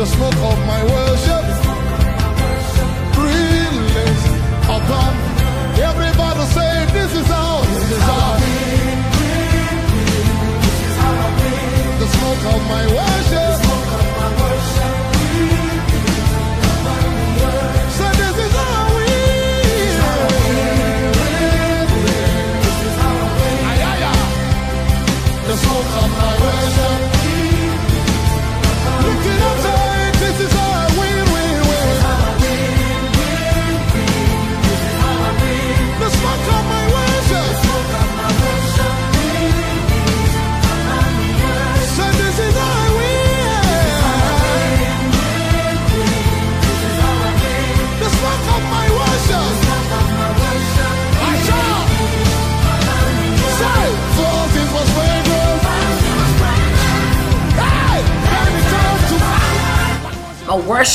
the smoke of my world.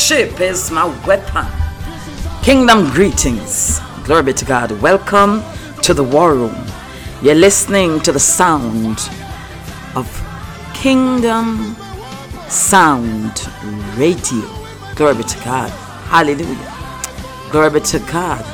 Worship is my weapon. Kingdom greetings. Glory be to God. Welcome to the war room. You're listening to the sound of Kingdom Sound Radio. Glory be to God. Hallelujah. Glory be to God.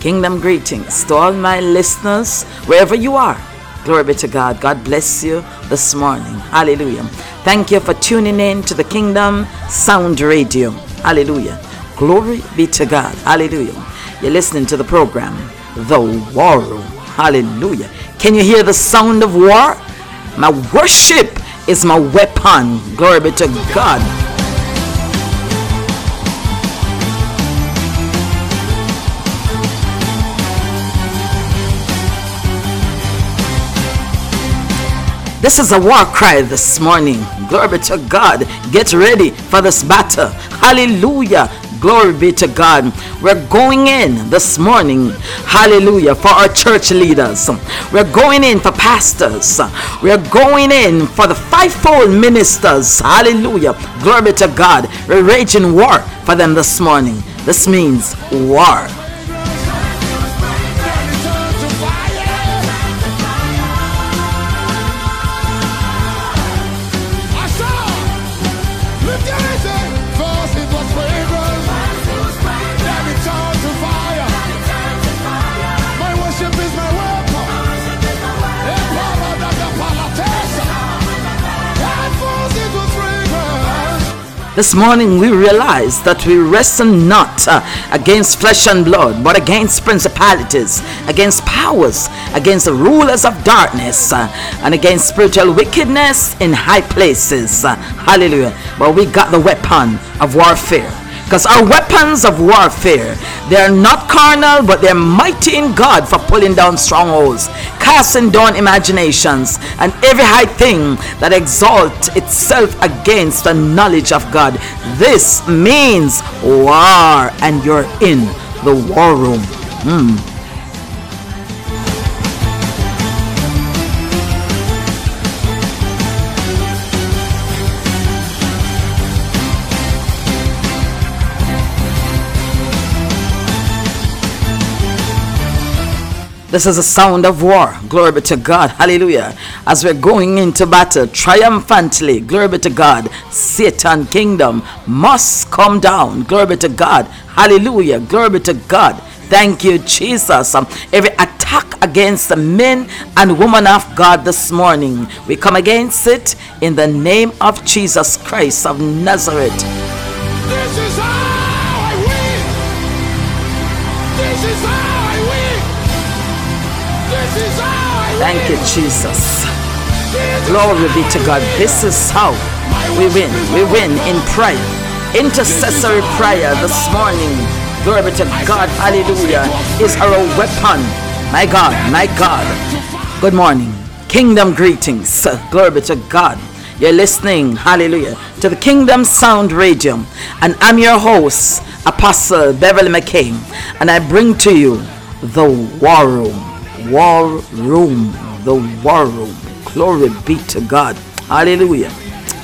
Kingdom greetings to all my listeners, wherever you are. Glory be to God. God bless you this morning. Hallelujah. Thank you for tuning in to the Kingdom Sound Radio. Hallelujah. Glory be to God. Hallelujah. You're listening to the program, The War Room. Hallelujah. Can you hear the sound of war? My worship is my weapon. Glory be to God. This is a war cry this morning. Glory be to God. Get ready for this battle. Hallelujah. Glory be to God. We're going in this morning, hallelujah, for our church leaders. We're going in for pastors. We're going in for the fivefold ministers. Hallelujah. Glory be to God. We're raging war for them this morning. This means war. This morning we realize that we wrestle not uh, against flesh and blood, but against principalities, against powers, against the rulers of darkness, uh, and against spiritual wickedness in high places. Uh, hallelujah. But we got the weapon of warfare because our weapons of warfare, they are not carnal, but they're mighty in God for pulling down strongholds, casting down imaginations, and every high thing that exalts itself against the knowledge of God. This means war, and you're in the war room. Mm. This is a sound of war. Glory be to God. Hallelujah. As we're going into battle triumphantly, glory be to God. Satan kingdom must come down. Glory be to God. Hallelujah. Glory be to God. Thank you, Jesus. Um, every attack against the men and women of God this morning, we come against it in the name of Jesus Christ of Nazareth. Thank you, Jesus. Glory be to God. This is how we win. We win in prayer. Intercessory prayer this morning. Glory be to God. Hallelujah. Is our weapon. My God, my God. Good morning. Kingdom greetings. Glory be to God. You're listening, hallelujah, to the Kingdom Sound Radio. And I'm your host, Apostle Beverley Mckay. And I bring to you the War Room war room. The war room. Glory be to God. Hallelujah.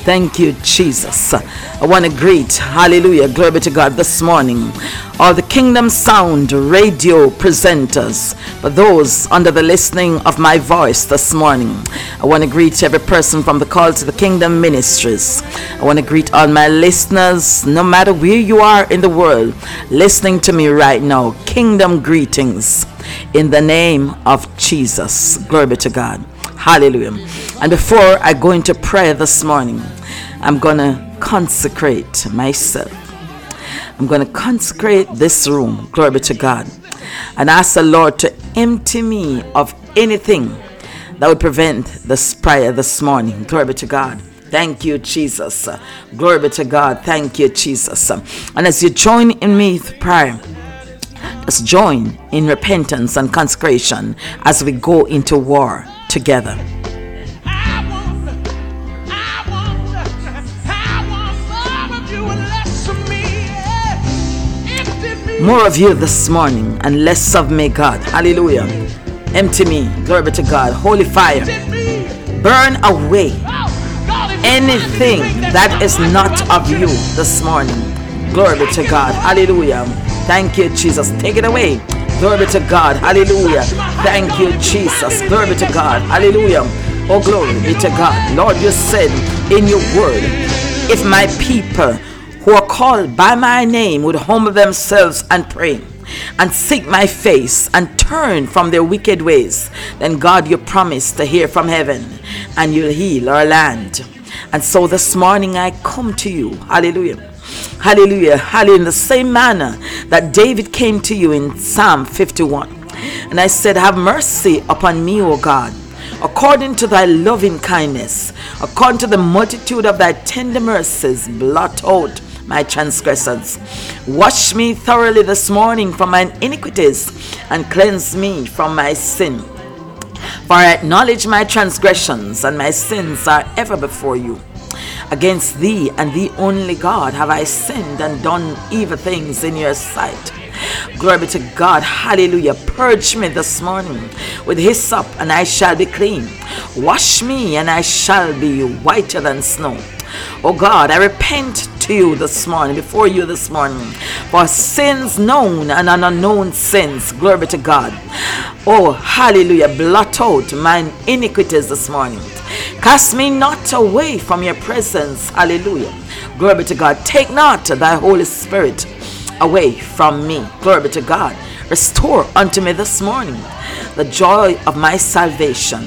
Thank you, Jesus. I want to greet, hallelujah, glory to God, this morning, all the Kingdom Sound radio presenters, for those under the listening of my voice this morning. I want to greet every person from the Call to the Kingdom Ministries. I want to greet all my listeners, no matter where you are in the world, listening to me right now. Kingdom greetings in the name of Jesus. Glory to God. Hallelujah. And before I go into prayer this morning, I'm going to consecrate myself. I'm going to consecrate this room. Glory be to God. And ask the Lord to empty me of anything that would prevent this prayer this morning. Glory be to God. Thank you, Jesus. Glory be to God. Thank you, Jesus. And as you join in me with prayer, Let's join in repentance and consecration as we go into war together. More of you this morning and less of me, God. Hallelujah. Empty me. Glory be to God. Holy fire. Burn away anything that is not of you this morning. Glory be to God. Hallelujah. Thank you, Jesus. Take it away. Glory to God. Hallelujah. Thank you, Jesus. Glory to God. Hallelujah. Oh, glory be to God. Lord, you said in your word, if my people who are called by my name would humble themselves and pray and seek my face and turn from their wicked ways, then God, you promise to hear from heaven and you'll heal our land. And so this morning I come to you. Hallelujah Hallelujah. Hallelujah. In the same manner that David came to you in Psalm 51. And I said, Have mercy upon me, O God, according to thy loving kindness, according to the multitude of thy tender mercies, blot out my transgressions. Wash me thoroughly this morning from mine iniquities and cleanse me from my sin. For I acknowledge my transgressions, and my sins are ever before you. Against thee and thee only, God, have I sinned and done evil things in your sight. Glory be to God. Hallelujah. Purge me this morning with hyssop, and I shall be clean. Wash me, and I shall be whiter than snow. Oh God, I repent to you this morning, before you this morning, for sins known and unknown sins. Glory to God. Oh, hallelujah. Blot out mine iniquities this morning. Cast me not away from your presence. Hallelujah. Glory to God. Take not thy Holy Spirit away from me. Glory to God. Restore unto me this morning the joy of my salvation.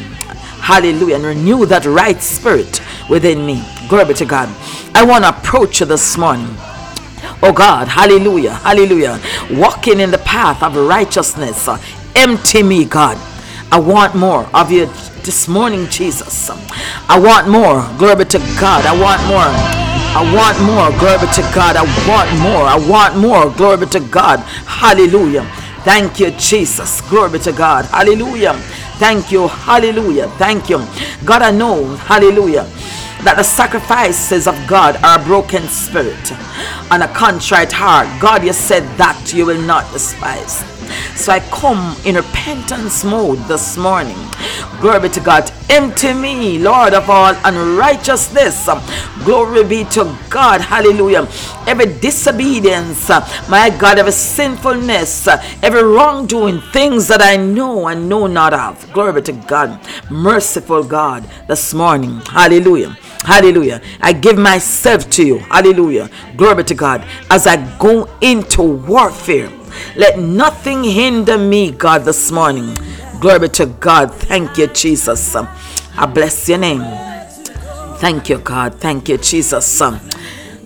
Hallelujah. And renew that right spirit within me. Glory to God. I want to approach you this morning. Oh God, hallelujah, hallelujah. Walking in the path of righteousness. Empty me, God. I want more of you this morning, Jesus. I want more. Glory be to God. I want more. I want more. Glory be to God. I want more. I want more. Glory be to God. Hallelujah. Thank you, Jesus. Glory be to God. Hallelujah. Thank you. Hallelujah. Thank you. God, I know. Hallelujah that the sacrifices of God are a broken spirit and a contrite heart. God, you said that you will not despise. So I come in repentance mode this morning. Glory be to God. Empty me, Lord of all unrighteousness. Glory be to God. Hallelujah. Every disobedience, my God, every sinfulness, every wrongdoing, things that I know and know not of. Glory be to God. Merciful God this morning. Hallelujah. Hallelujah. I give myself to you. Hallelujah. Glory to God. As I go into warfare, let nothing hinder me, God, this morning. Glory to God. Thank you, Jesus. I bless your name. Thank you, God. Thank you, Jesus.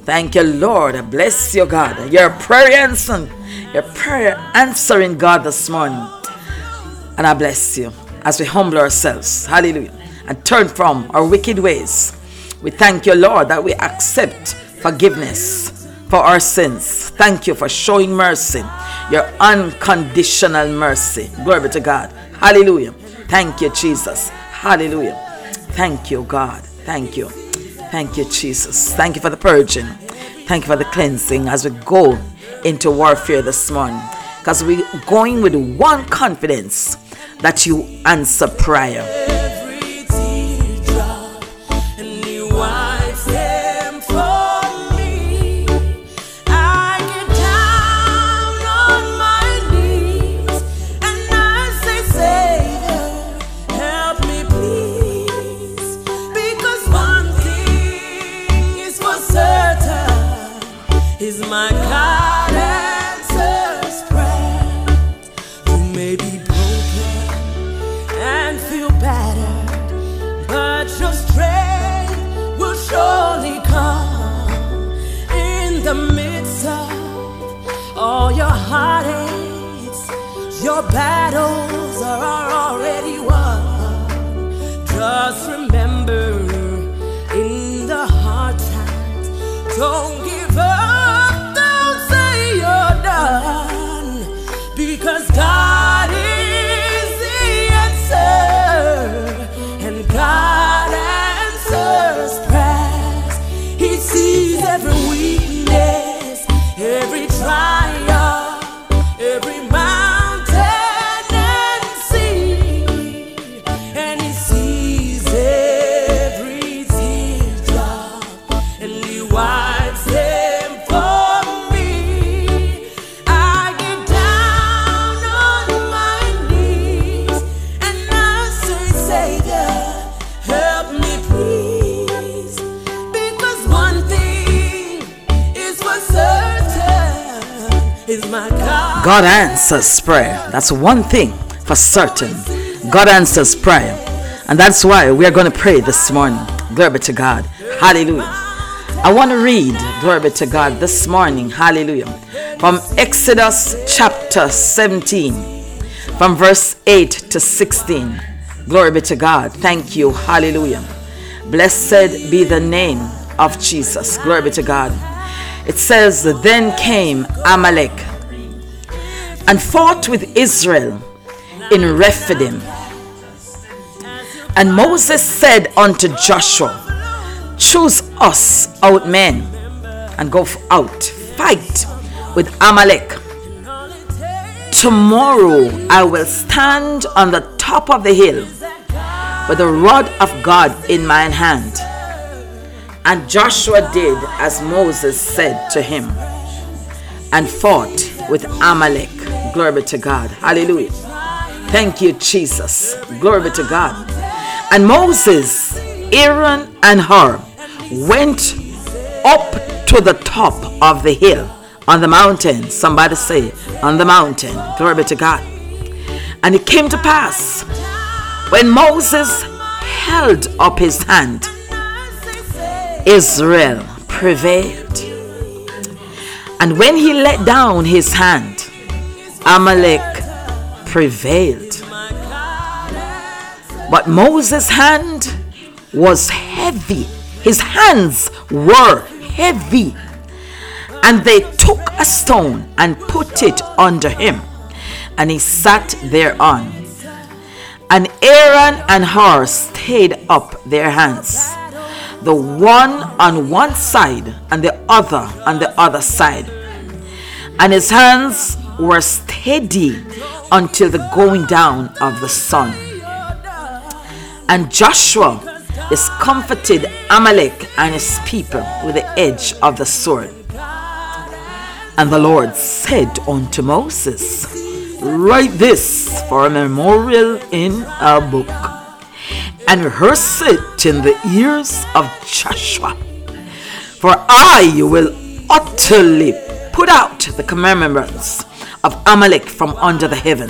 Thank you, Lord. I bless you, God. Your prayer answering. Your prayer answering God this morning. And I bless you as we humble ourselves. Hallelujah. And turn from our wicked ways. We thank you, Lord, that we accept forgiveness for our sins. Thank you for showing mercy, your unconditional mercy. Glory to God. Hallelujah. Thank you, Jesus. Hallelujah. Thank you, God. Thank you. Thank you, Jesus. Thank you for the purging. Thank you for the cleansing as we go into warfare this morning. Because we're going with one confidence that you answer prayer. Your God answers prayer. That's one thing for certain. God answers prayer. And that's why we are going to pray this morning. Glory be to God. Hallelujah. I want to read, glory be to God, this morning. Hallelujah. From Exodus chapter 17, from verse 8 to 16. Glory be to God. Thank you. Hallelujah. Blessed be the name of Jesus. Glory be to God. It says, Then came Amalek and fought with Israel in Rephidim. And Moses said unto Joshua, Choose us out men and go out, fight with Amalek. Tomorrow I will stand on the top of the hill with the rod of God in mine hand. And Joshua did as Moses said to him and fought with Amalek. Glory be to God. Hallelujah. Thank you, Jesus. Glory be to God. And Moses, Aaron, and Hur went up to the top of the hill on the mountain. Somebody say, on the mountain. Glory be to God. And it came to pass when Moses held up his hand, Israel prevailed. And when he let down his hand, Amalek prevailed. But Moses' hand was heavy. His hands were heavy. And they took a stone and put it under him, and he sat thereon. And Aaron and Hur stayed up their hands, the one on one side and the other on the other side. And his hands were steady until the going down of the sun. And Joshua discomfited Amalek and his people with the edge of the sword. And the Lord said unto Moses, Write this for a memorial in a book, and rehearse it in the ears of Joshua. For I will utterly put out the commandments of Amalek from under the heaven.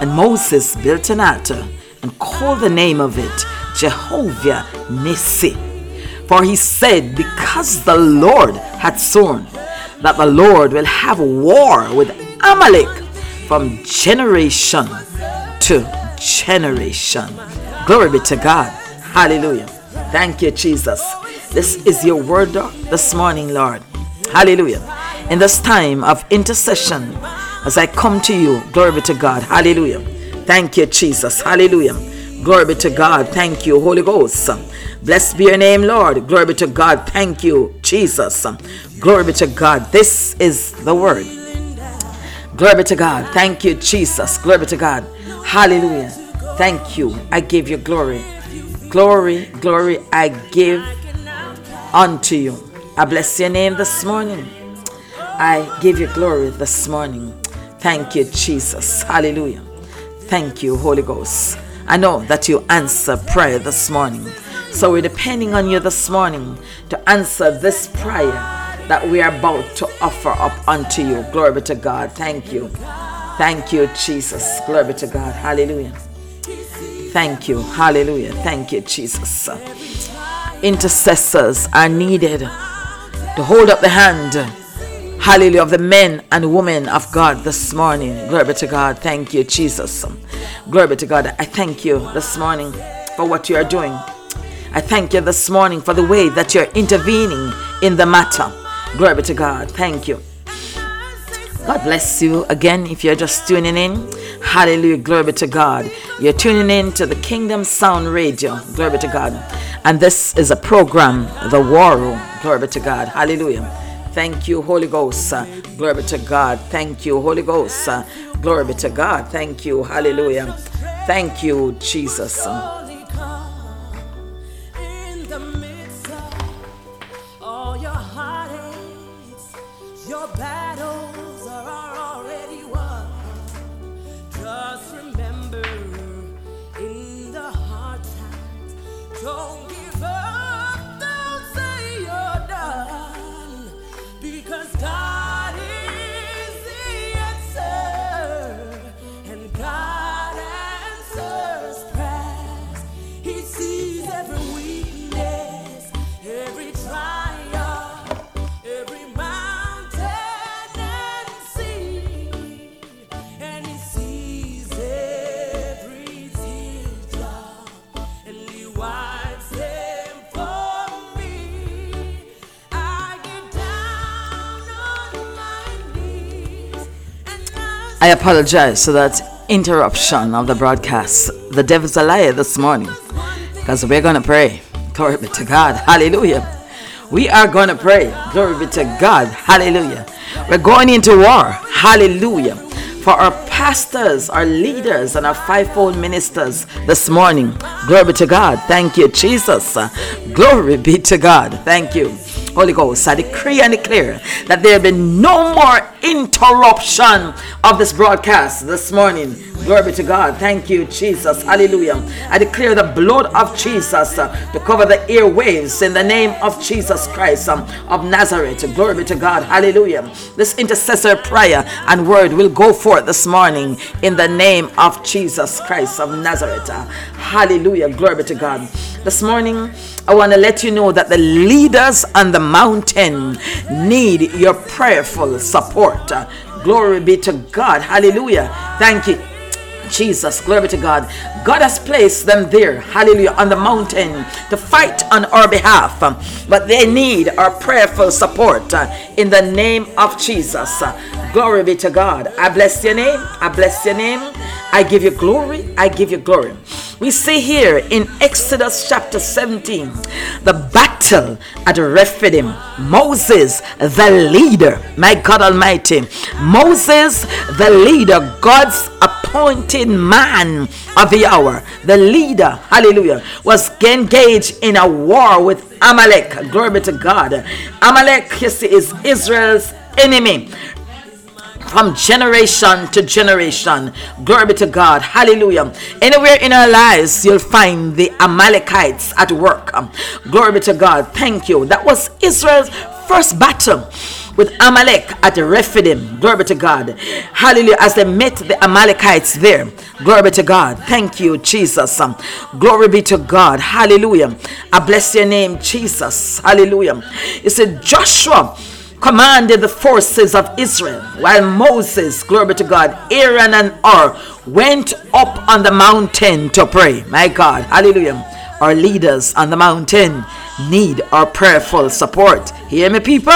And Moses built an altar and called the name of it Jehovah Nissi. For he said, Because the Lord had sworn that the Lord will have war with Amalek from generation to generation. Glory be to God. Hallelujah. Thank you, Jesus. This is your word this morning, Lord. Hallelujah. In this time of intercession, as I come to you, glory be to God. Hallelujah. Thank you, Jesus. Hallelujah. Glory be to God. Thank you, Holy Ghost. Blessed be your name, Lord. Glory be to God. Thank you, Jesus. Glory be to God. This is the word. Glory be to God. Thank you, Jesus. Glory be to God. Hallelujah. Thank you. I give you glory. Glory, glory, I give unto you. I bless your name this morning. I give you glory this morning. Thank you, Jesus. Hallelujah. Thank you, Holy Ghost. I know that you answer prayer this morning. So we're depending on you this morning to answer this prayer that we are about to offer up unto you. Glory be to God. Thank you. Thank you, Jesus. Glory be to God. Hallelujah. Thank you. Hallelujah. Thank you, Jesus. Intercessors are needed to hold up the hand hallelujah, of the men and women of God this morning. Glory be to God. Thank you, Jesus. Glory be to God. I thank you this morning for what you are doing. I thank you this morning for the way that you're intervening in the matter. Glory be to God. Thank you. God bless you again if you're just tuning in. Hallelujah. Glory be to God. You're tuning in to the Kingdom Sound Radio. Glory be to God. And this is a program, The War Room. Glory be to God. Hallelujah. Thank you, Holy Ghost. Glory be to God. Thank you, Holy Ghost. Glory be to God. Thank you. Hallelujah. Thank you, Jesus. I apologize for that interruption of the broadcast. The devil's a liar this morning. because we're going to pray. Glory be to God. Hallelujah. We are going to pray. Glory be to God. Hallelujah. We're going into war. Hallelujah. For our pastors, our leaders, and our fivefold ministers this morning. Glory be to God. Thank you, Jesus. Glory be to God. Thank you. Holy Ghost, I decree and declare that there be no more interruption of this broadcast this morning. Glory be to God. Thank you, Jesus. Hallelujah. I declare the blood of Jesus uh, to cover the airwaves in the name of Jesus Christ um, of Nazareth. Glory be to God. Hallelujah. This intercessor prayer and word will go forth this morning in the name of Jesus Christ of Nazareth. Uh, hallelujah. Glory be to God. This morning, I want to let you know that the leaders on the mountain need your prayerful support. Uh, glory be to God. Hallelujah. Thank you. Jesus, glory to God. God has placed them there, hallelujah, on the mountain to fight on our behalf. But they need our prayerful support uh, in the name of Jesus. Glory be to God. I bless your name. I bless your name. I give you glory. I give you glory. We see here in Exodus chapter 17 the battle at Rephidim. Moses, the leader, my God Almighty. Moses, the leader, God's appointed man of the hour, the leader, hallelujah, was engaged in a war with Amalek. Glory be to God. Amalek, you see, is Israel's enemy from generation to generation. Glory be to God. Hallelujah. Anywhere in our lives, you'll find the Amalekites at work. Glory be to God. Thank you. That was Israel's first battle with Amalek at Rephidim. Glory to God. Hallelujah. As they met the Amalekites there. Glory to God. Thank you, Jesus. Glory be to God. Hallelujah. I bless your name, Jesus. Hallelujah. You said Joshua commanded the forces of Israel, while Moses, glory to God, Aaron and Hur went up on the mountain to pray. My God, hallelujah. Our leaders on the mountain need our prayerful support. Hear me, people,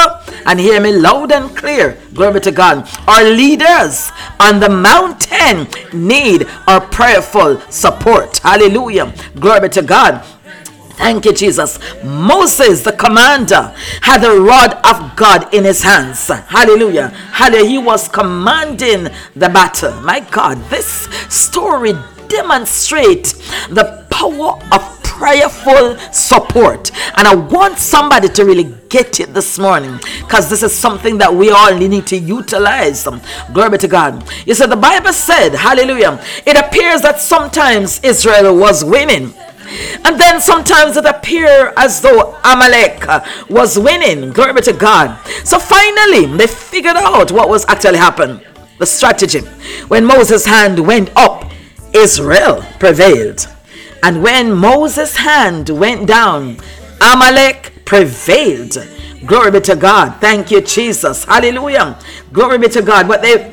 and hear me loud and clear. Glory to God. Our leaders on the mountain need our prayerful support. Hallelujah. Glory to God. Thank you, Jesus. Moses, the commander, had the rod of God in his hands. Hallelujah. Hallelujah. He was commanding the battle. My God, this story demonstrates the power of prayerful support. And I want somebody to really get it this morning because this is something that we all need to utilize. Glory to God. You said the Bible said, Hallelujah. It appears that sometimes Israel was winning and then sometimes it appeared as though Amalek uh, was winning. Glory to God. So finally, they figured out what was actually happening. The strategy. When Moses' hand went up, Israel prevailed. And when Moses' hand went down, Amalek prevailed. Glory be to God. Thank you, Jesus. Hallelujah. Glory be to God. But they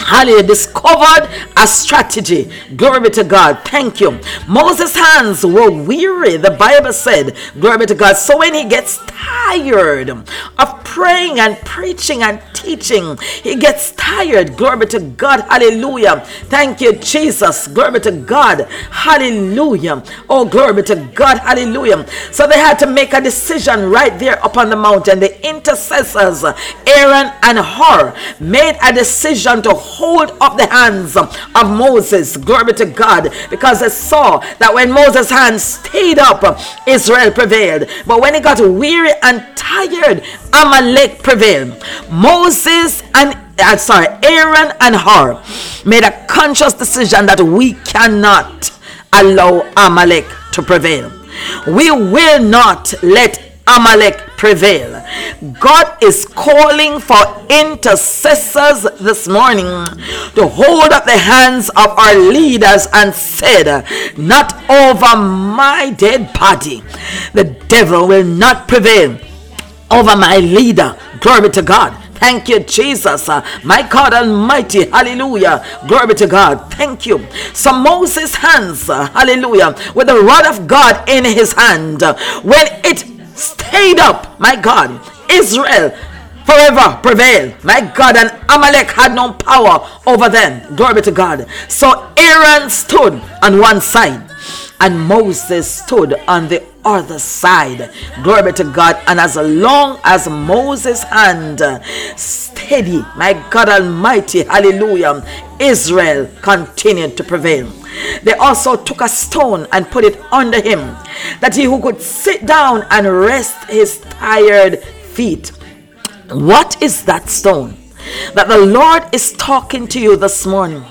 Hallelujah. Discovered a strategy. Glory be to God. Thank you. Moses' hands were weary. The Bible said, Glory be to God. So when he gets tired of praying and preaching and teaching, he gets tired. Glory be to God. Hallelujah. Thank you, Jesus. Glory be to God. Hallelujah. Oh, glory be to God. Hallelujah. So they had to make a decision right there upon the mountain. The intercessors, Aaron and Hur, made a decision to hold up the hands of Moses. Glory to God. Because they saw that when Moses' hands stayed up, Israel prevailed. But when he got weary and tired, Amalek prevailed. Moses and uh, sorry, Aaron and Hur made a conscious decision that we cannot allow Amalek to prevail. We will not let Amalek prevail. God is calling for intercessors this morning to hold up the hands of our leaders and said, Not over my dead body. The devil will not prevail over my leader. Glory to God. Thank you, Jesus. My God Almighty. Hallelujah. Glory to God. Thank you. So Moses' hands, hallelujah, with the rod of God in his hand, when it stayed up, my God, Israel forever prevail. My God, and Amalek had no power over them. Glory to God. So Aaron stood on one side and Moses stood on the other side. Glory to God. And as long as Moses' hand steady, my God Almighty, hallelujah, Israel continued to prevail. They also took a stone and put it under him, that he who could sit down and rest his tired feet. What is that stone? That the Lord is talking to you this morning,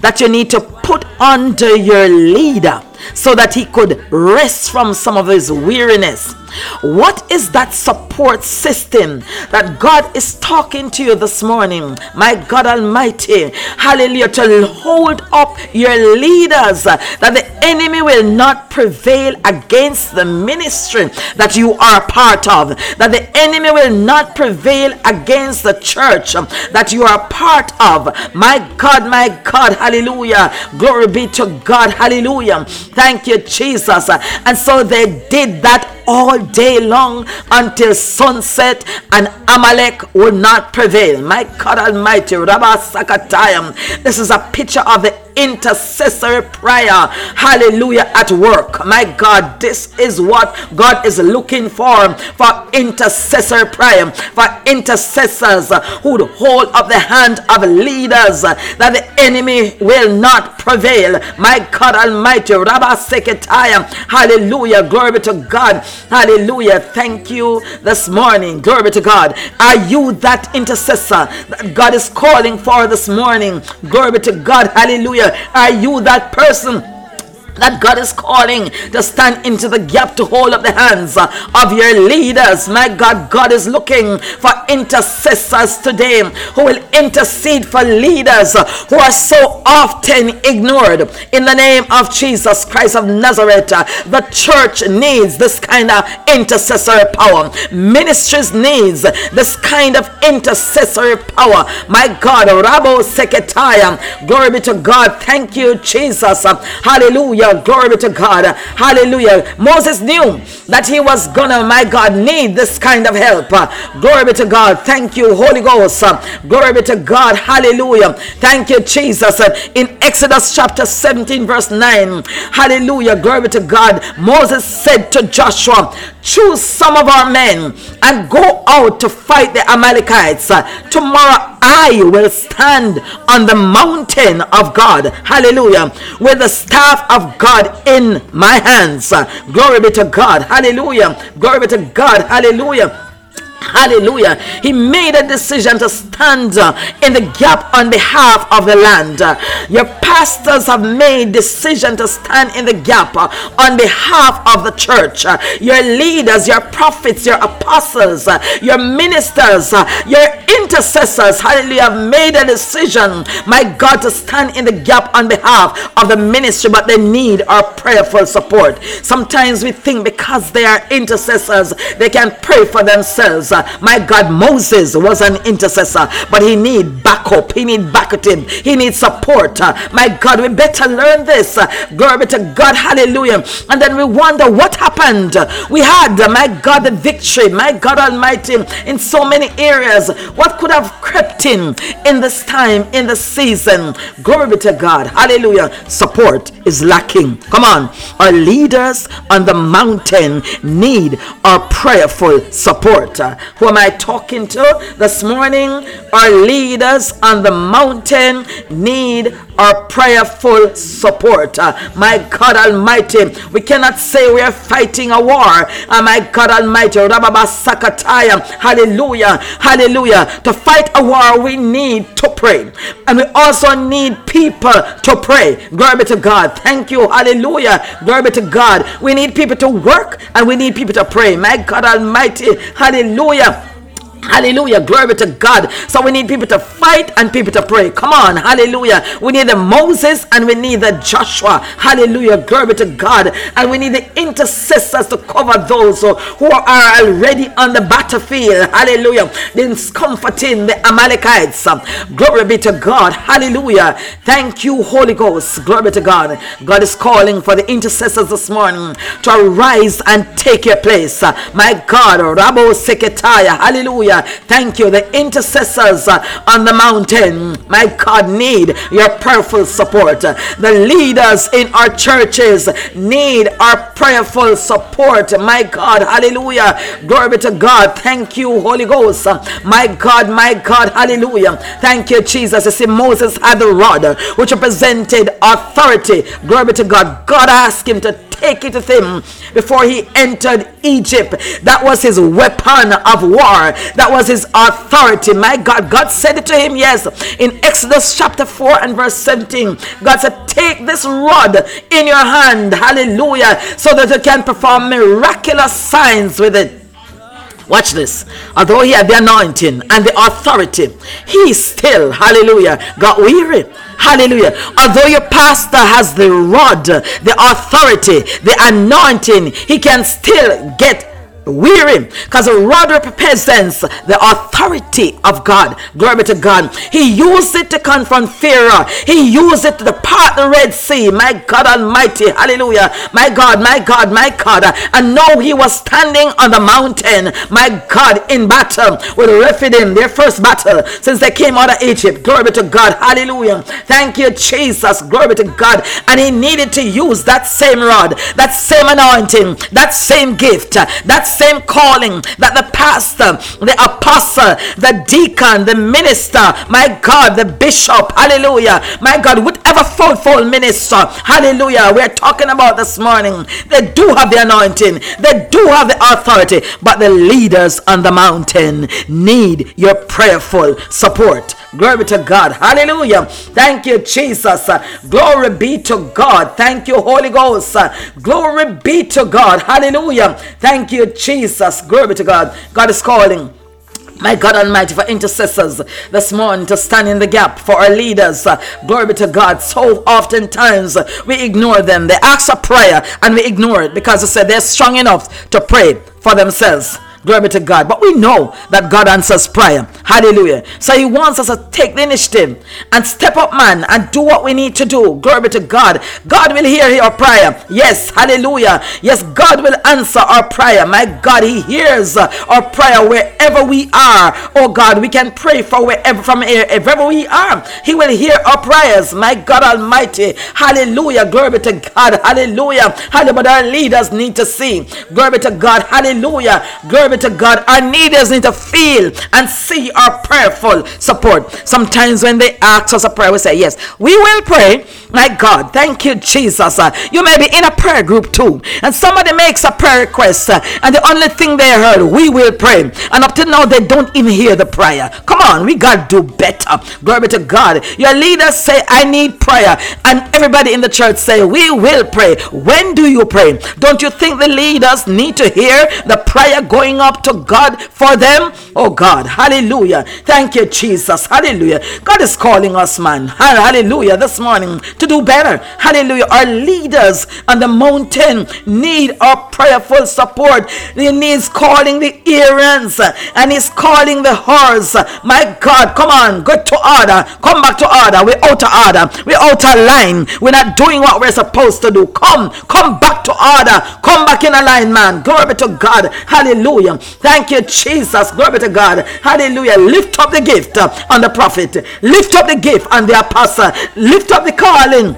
that you need to put under your leader so that he could rest from some of his weariness. What is that support system that God is talking to you this morning? My God Almighty, hallelujah, to hold up your leaders that the enemy will not prevail against the ministry that you are part of, that the enemy will not prevail against the church that you are part of. My God, my God, hallelujah, glory be to God, hallelujah. Thank you, Jesus. And so they did that all day long until sunset and Amalek will not prevail. My God Almighty, Rabba Sakatayam. This is a picture of the intercessory prayer. Hallelujah. At work. My God, this is what God is looking for for intercessory prayer, for intercessors who hold up the hand of leaders that the enemy will not prevail. My God Almighty, Rabba Seketaya. Hallelujah. Glory to God. Hallelujah. Thank you this morning. Glory to God. Are you that intercessor that God is calling for this morning? Glory to God. Hallelujah. Are you that person? That God is calling to stand into the gap to hold up the hands of your leaders. My God, God is looking for intercessors today who will intercede for leaders who are so often ignored. In the name of Jesus Christ of Nazareth, the church needs this kind of intercessory power. Ministries needs this kind of intercessory power. My God, Rabo Seketaya, glory be to God. Thank you, Jesus. Hallelujah. Hallelujah. Glory be to God. Hallelujah. Moses knew that he was gonna, my God, need this kind of help. Glory be to God. Thank you, Holy Ghost. Glory be to God. Hallelujah. Thank you, Jesus. In Exodus chapter 17, verse 9. Hallelujah. Glory be to God. Moses said to Joshua, Choose some of our men and go out to fight the Amalekites. Tomorrow I will stand on the mountain of God. Hallelujah. With the staff of God in my hands. Glory be to God. Hallelujah. Glory be to God. Hallelujah. Hallelujah. He made a decision to stand in the gap on behalf of the land. Your pastors have made decision to stand in the gap on behalf of the church. Your leaders, your prophets, your apostles, your ministers, your intercessors, hallelujah, have made a decision, my God, to stand in the gap on behalf of the ministry, but they need our prayerful support. Sometimes we think because they are intercessors, they can pray for themselves. My God, Moses was an intercessor, but he need backup. He need backing. He needs support. My God, we better learn this. Glory to God. Hallelujah. And then we wonder what happened. We had, my God, the victory. My God Almighty, in so many areas. What could have crept in in this time, in the season? Glory be to God. Hallelujah. Support is lacking. Come on. Our leaders on the mountain need our prayerful support. Who am I talking to this morning? Our leaders on the mountain need our prayerful support. Uh, my God Almighty, we cannot say we are fighting a war. Uh, my God Almighty, hallelujah, hallelujah. To fight a war, we need to pray, and we also need people to pray. Glory be to God. Thank you, hallelujah. Glory be to God. We need people to work, and we need people to pray. My God Almighty, hallelujah. William Hallelujah. Glory to God. So we need people to fight and people to pray. Come on. Hallelujah. We need the Moses and we need the Joshua. Hallelujah. Glory to God. And we need the intercessors to cover those who are already on the battlefield. Hallelujah. Discomforting the Amalekites. Glory be to God. Hallelujah. Thank you, Holy Ghost. Glory to God. God is calling for the intercessors this morning to arise and take your place. My God. Rabo Seketaya. Hallelujah. Hallelujah. Thank you. The intercessors uh, on the mountain, my God, need your prayerful support. The leaders in our churches need our prayerful support. My God, hallelujah. Glory be to God. Thank you, Holy Ghost. My God, my God, hallelujah. Thank you, Jesus. You see, Moses had the rod which represented authority. Glory be to God. God asked him to take it with him before he entered Egypt. That was his weapon of war. That was his authority. My God, God said it to him, yes, in Exodus chapter 4 and verse 17. God said, Take this rod in your hand, hallelujah, so that you can perform miraculous signs with it. Watch this. Although he had the anointing and the authority, he still, hallelujah, got weary. Hallelujah. Although your pastor has the rod, the authority, the anointing, he can still get weary because a rod represents the authority of God. Glory be to God. He used it to confront Pharaoh. He used it to part the Red Sea. My God Almighty. Hallelujah. My God, my God, my God. And now he was standing on the mountain. My God, in battle with Rephidim, their first battle since they came out of Egypt. Glory be to God. Hallelujah. Thank you, Jesus. Glory be to God. And he needed to use that same rod, that same anointing, that same gift, that same calling that the pastor, the apostle, the deacon, the minister, my God, the bishop, hallelujah, my God, whatever fourfold minister, hallelujah, we're talking about this morning, they do have the anointing, they do have the authority, but the leaders on the mountain need your prayerful support. Glory to God. Hallelujah. Thank you, Jesus. Glory be to God. Thank you, Holy Ghost. Glory be to God. Hallelujah. Thank you, Jesus. Glory to God. God is calling. My God Almighty, for intercessors this morning to stand in the gap for our leaders. Glory be to God. So oftentimes we ignore them. They ask for prayer and we ignore it because they said they're strong enough to pray for themselves. Glory to God. But we know that God answers prayer. Hallelujah. So He wants us to take the initiative and step up, man, and do what we need to do. Glory to God. God will hear your prayer. Yes. Hallelujah. Yes, God will answer our prayer. My God, He hears our prayer wherever we are. Oh God, we can pray for wherever from wherever we are. He will hear our prayers. My God Almighty. Hallelujah. Glory to God. Hallelujah. Hallelujah. But our leaders need to see. Glory to God. Hallelujah. Glory to God. Our leaders need to feel and see our prayerful support. Sometimes when they ask us a prayer, we say, Yes, we will pray. My God, thank you, Jesus. Uh, you may be in a prayer group too, and somebody makes a prayer request, uh, and the only thing they heard, we will pray. And up to now, they don't even hear the prayer. Come on, we got to do better. Glory to God. Your leaders say, I need prayer, and everybody in the church say, We will pray. When do you pray? Don't you think the leaders need to hear the prayer going up to God for them? Oh God, hallelujah. Thank you, Jesus. Hallelujah. God is calling us, man. Hallelujah. This morning to do better. Hallelujah. Our leaders on the mountain need our prayerful support. He needs calling the Aarons and he's calling the horse. My God, come on, go to order. Come back to order. We're out of order. We're out of line. We're not doing what we're supposed to do. Come, come back to order. Come back in a line, man. Glory to God. Hallelujah. Thank you, Jesus. Glory to God. Hallelujah. Lift up the gift uh, on the prophet. Lift up the gift on the apostle. Lift up the calling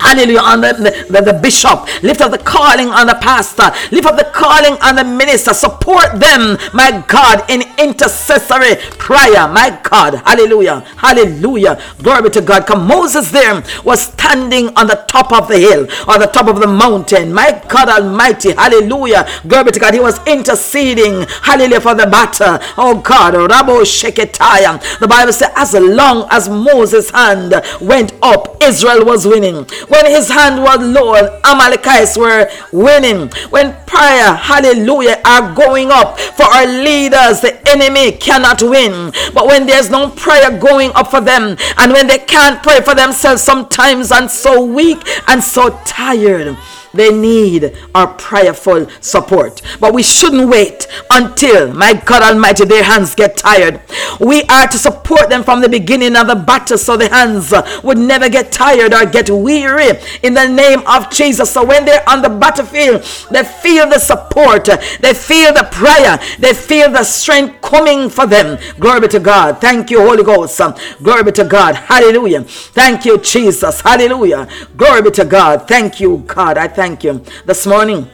Hallelujah. On the, the, the, bishop. Lift up the calling on the pastor. Lift up the calling on the minister. Support them, my God, in intercessory prayer. My God. Hallelujah. Hallelujah. Glory to God. Come, Moses there was standing on the top of the hill, on the top of the mountain. My God Almighty. Hallelujah. Glory to God. He was interceding. Hallelujah. For the battle. Oh God. Rabo Sheketaya. The Bible says, as long as Moses' hand went up, Israel was winning. When his hand was lowered, Amalekites were winning. When prayer, hallelujah, are going up for our leaders, the enemy cannot win. But when there's no prayer going up for them, and when they can't pray for themselves sometimes and so weak and so tired, they need our prayerful support. But we shouldn't wait until, my God Almighty, their hands get tired. We are to support them from the beginning of the battle so the hands would never get tired or get weary in the name of Jesus. So when they're on the battlefield, they feel the support, they feel the prayer, they feel the strength coming for them. Glory be to God. Thank you, Holy Ghost. Glory be to God. Hallelujah. Thank you, Jesus. Hallelujah. Glory be to God. Thank you, God. I thank you this morning.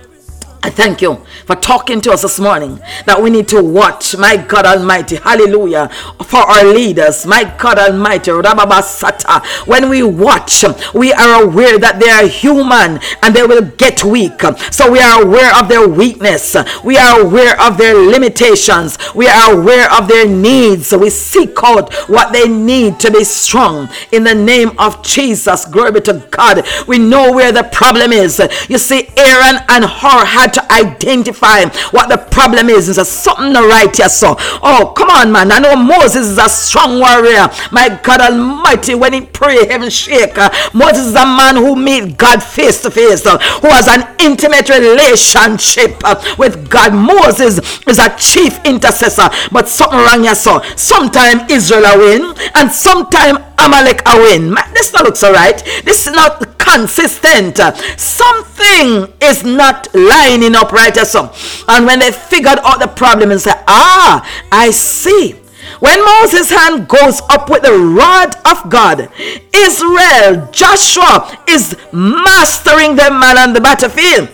I thank you for talking to us this morning that we need to watch, my God Almighty, hallelujah, for our leaders, my God Almighty, Rababasata. When we watch, we are aware that they are human and they will get weak. So we are aware of their weakness, we are aware of their limitations, we are aware of their needs. We seek out what they need to be strong in the name of Jesus. Glory be to God. We know where the problem is. You see, Aaron and Hur had to identify what the problem is. It's something right here, so. Oh, come on, man. I know Moses is a strong warrior. My God Almighty, when he pray, heaven shake. Moses is a man who meet God face to face, who has an intimate relationship with God. Moses is a chief intercessor, but something wrong here, so. Sometime Israel win, and sometime Amalek a win. This not looks alright. This is not consistent. Something is not lining up right so. And when they figured out the problem and said, Ah, I see. When Moses' hand goes up with the rod of God, Israel, Joshua is mastering them man on the battlefield.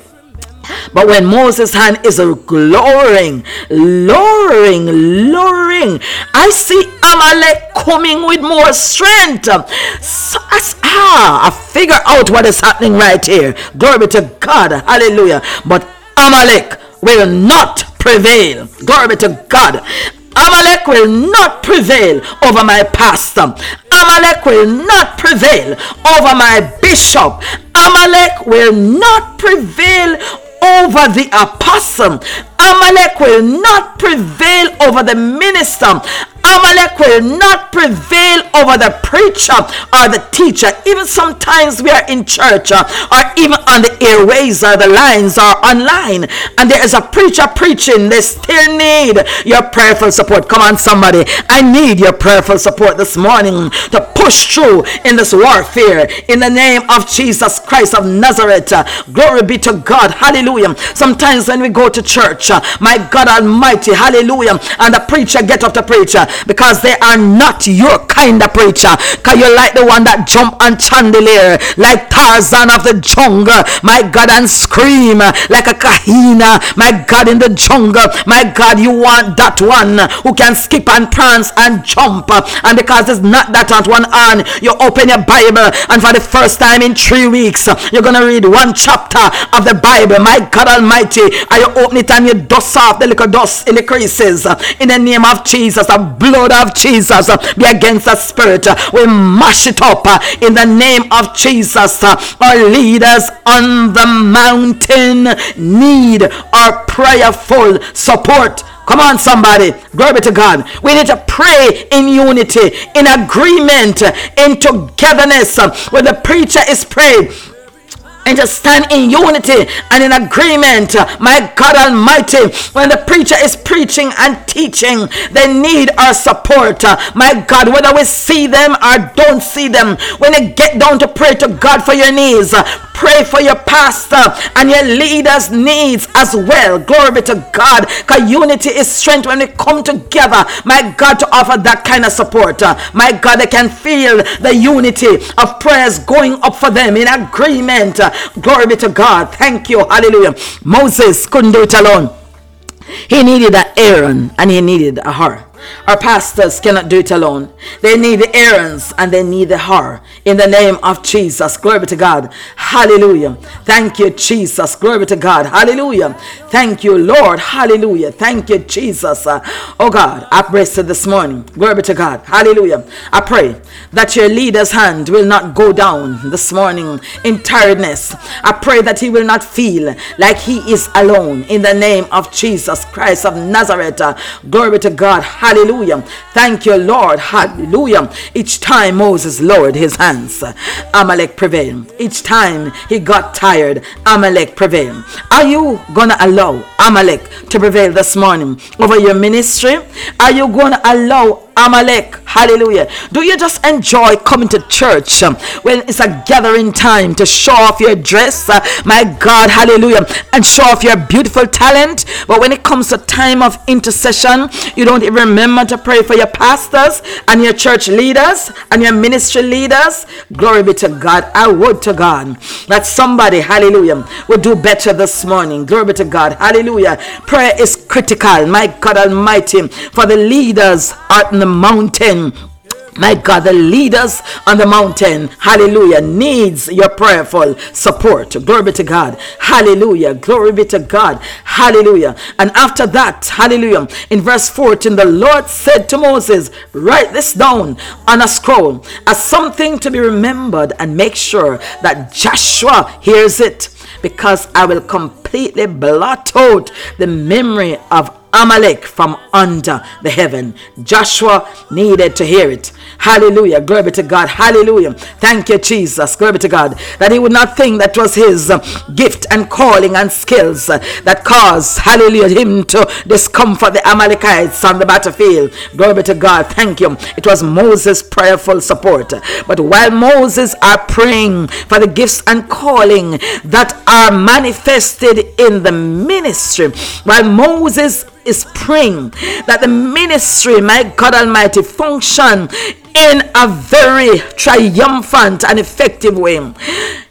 But when Moses' hand is lowering, lowering, lowering, I see Amalek coming with more strength. So, ah, I figure out what is happening right here. Glory to God. Hallelujah. But Amalek will not prevail. Glory to God. Amalek will not prevail over my pastor. Amalek will not prevail over my bishop. Amalek will not prevail over the apostle. Amalek will not prevail over the minister. Amalek will not prevail over the preacher or the teacher. Even sometimes we are in church uh, or even on the airways or the lines or online and there is a preacher preaching. They still need your prayerful support. Come on, somebody. I need your prayerful support this morning to push through in this warfare in the name of Jesus Christ of Nazareth. Glory be to God. Hallelujah. Sometimes when we go to church, uh, my God Almighty, hallelujah, and the preacher get up the preacher because they are not your kind of preacher. Because you like the one that jump on chandelier like Tarzan of the jungle, my God, and scream like a kahina, my God, in the jungle. My God, you want that one who can skip and prance and jump. And because it's not that on one on, you open your Bible, and for the first time in three weeks, you're gonna read one chapter of the Bible. My God Almighty, and you open it and you dust off the little dust in the creases in the name of Jesus. The blood of Jesus be against the spirit. We mash it up in the name of Jesus. Our leaders on the mountain need our prayerful support. Come on, somebody. Glory to God. We need to pray in unity, in agreement, in togetherness. When the preacher is praying, and to stand in unity and in agreement. My God Almighty, when the preacher is preaching and teaching, they need our support. My God, whether we see them or don't see them, when you get down to pray to God for your needs, pray for your pastor and your leaders' needs as well. Glory be to God. Because unity is strength when we come together, my God, to offer that kind of support. My God, they can feel the unity of prayers going up for them in agreement. Glory be to God. Thank you. Hallelujah. Moses couldn't do it alone. He needed an Aaron and he needed a Hur. Our pastors cannot do it alone. They need the Aarons and they need the Hur. In the name of Jesus. Glory to God. Hallelujah. Thank you, Jesus. Glory to God. Hallelujah. Thank you, Lord. Hallelujah. Thank you, Jesus. Uh, oh God, I pray this morning. Glory to God. Hallelujah. I pray that your leader's hand will not go down this morning in tiredness. I pray that he will not feel like he is alone in the name of Jesus Christ of Nazareth. Uh, glory to God. Hallelujah. Hallelujah. Thank you, Lord. Hallelujah. Each time Moses lowered his hands, Amalek prevailed. Each time he got tired, Amalek prevailed. Are you going to allow Amalek to prevail this morning over your ministry? Are you going to allow Amalek. Hallelujah. Do you just enjoy coming to church um, when it's a gathering time to show off your dress? Uh, my God, hallelujah. And show off your beautiful talent. But when it comes to time of intercession, you don't even remember to pray for your pastors and your church leaders and your ministry leaders. Glory be to God. I would to God that somebody, hallelujah, would do better this morning. Glory be to God. Hallelujah. Prayer is critical. My God Almighty, for the leaders out in the mountain my God, the leaders on the mountain, hallelujah, needs your prayerful support. Glory be to God. Hallelujah. Glory be to God. Hallelujah. And after that, hallelujah, in verse 14, the Lord said to Moses, Write this down on a scroll as something to be remembered and make sure that Joshua hears it because I will completely blot out the memory of Amalek from under the heaven. Joshua needed to hear it. Hallelujah. Glory be to God. Hallelujah. Thank you, Jesus. Glory to God. That he would not think that was his uh, gift and calling and skills uh, that caused, hallelujah, him to discomfort the Amalekites on the battlefield. Glory be to God. Thank you. It was Moses' prayerful support. But while Moses are praying for the gifts and calling that are manifested in the ministry, while Moses is praying that the ministry, my God Almighty, function in a very triumphant and effective way.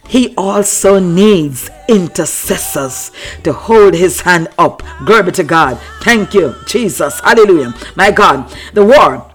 He also needs intercessors to hold his hand up. Glory be to God. Thank you, Jesus. Hallelujah. My God, the war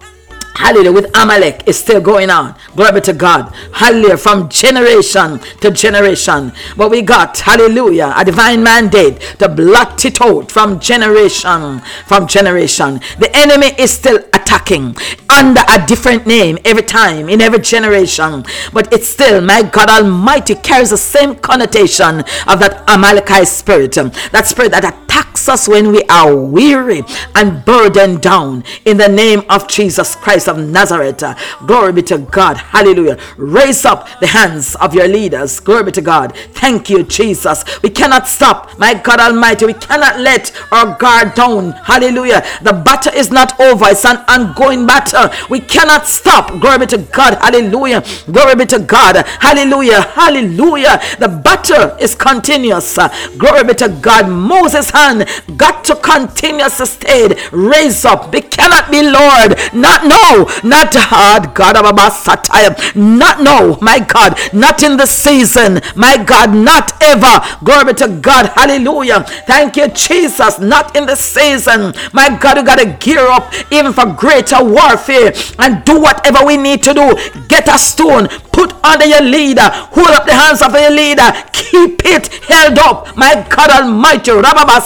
Hallelujah. With Amalek is still going on. Glory to God. Hallelujah. From generation to generation. But we got, hallelujah, a divine mandate to blot it out from generation from generation. The enemy is still attacking under a different name every time in every generation. But it's still, my God Almighty carries the same connotation of that Amalekite spirit. That spirit that attacks us when we are weary and burdened down in the name of Jesus Christ of Nazareth. Glory be to God. Hallelujah. Raise up the hands of your leaders. Glory be to God. Thank you, Jesus. We cannot stop. My God Almighty, we cannot let our guard down. Hallelujah. The battle is not over, it's an ongoing battle. We cannot stop. Glory be to God. Hallelujah. Glory be to God. Hallelujah. Hallelujah. The battle is continuous. Glory be to God. Moses' hand got to continuously stay. Raise up. We cannot be Lord. Not no not hard, God of Satire. Not no, my God, not in the season, my God, not ever. Glory to God, hallelujah. Thank you, Jesus. Not in the season, my God. We gotta gear up even for greater warfare and do whatever we need to do. Get a stone, put under your leader, hold up the hands of your leader, keep it held up, my God Almighty.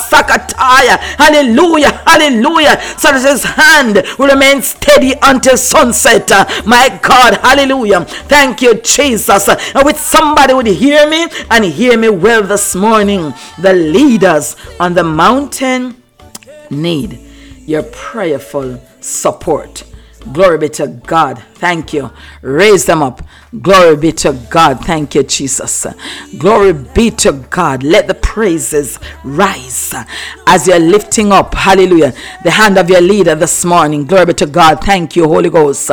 Sakataya, hallelujah, hallelujah. So that his hand will remain steady until sunset. My God, hallelujah. Thank you, Jesus. And with somebody would hear me and hear me well this morning. The leaders on the mountain need your prayerful support. Glory be to God. Thank you. Raise them up. Glory be to God. Thank you, Jesus. Glory be to God. Let the praises rise as you're lifting up, hallelujah, the hand of your leader this morning. Glory be to God. Thank you, Holy Ghost.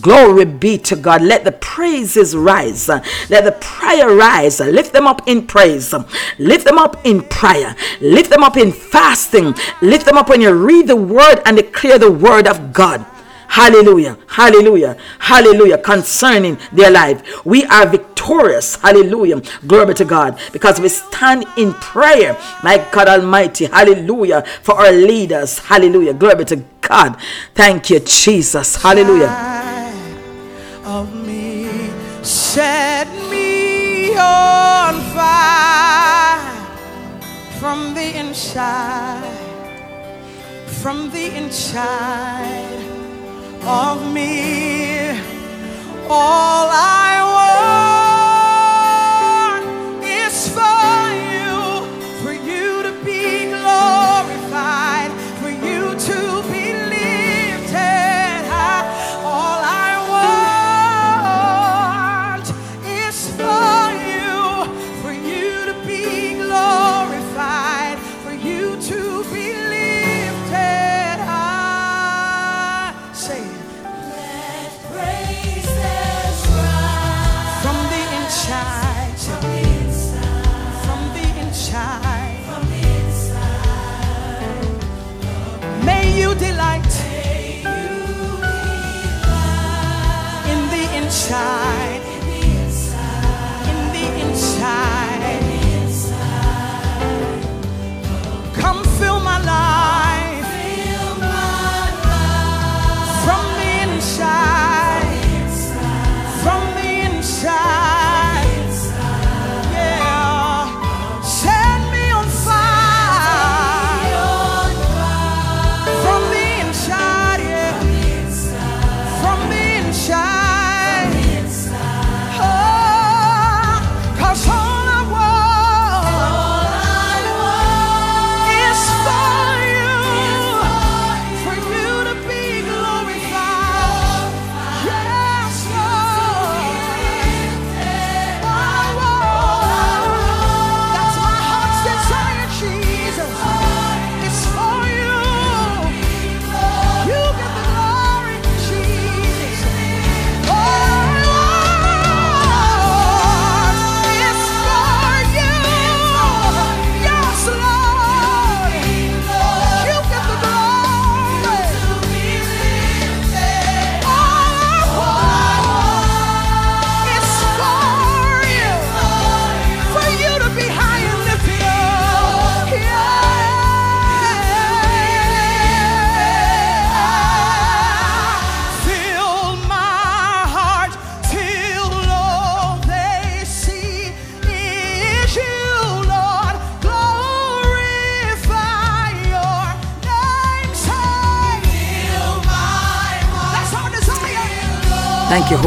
Glory be to God. Let the praises rise. Let the prayer rise. Lift them up in praise. Lift them up in prayer. Lift them up in fasting. Lift them up when you read the word and declare the word of God. Hallelujah. Hallelujah. Hallelujah. Concerning their life. We are victorious. Hallelujah. Glory to God. Because we stand in prayer. My God Almighty. Hallelujah. For our leaders. Hallelujah. Glory to God. Thank you, Jesus. Hallelujah. Of me, set me on fire from the inside, from the inside of me. All I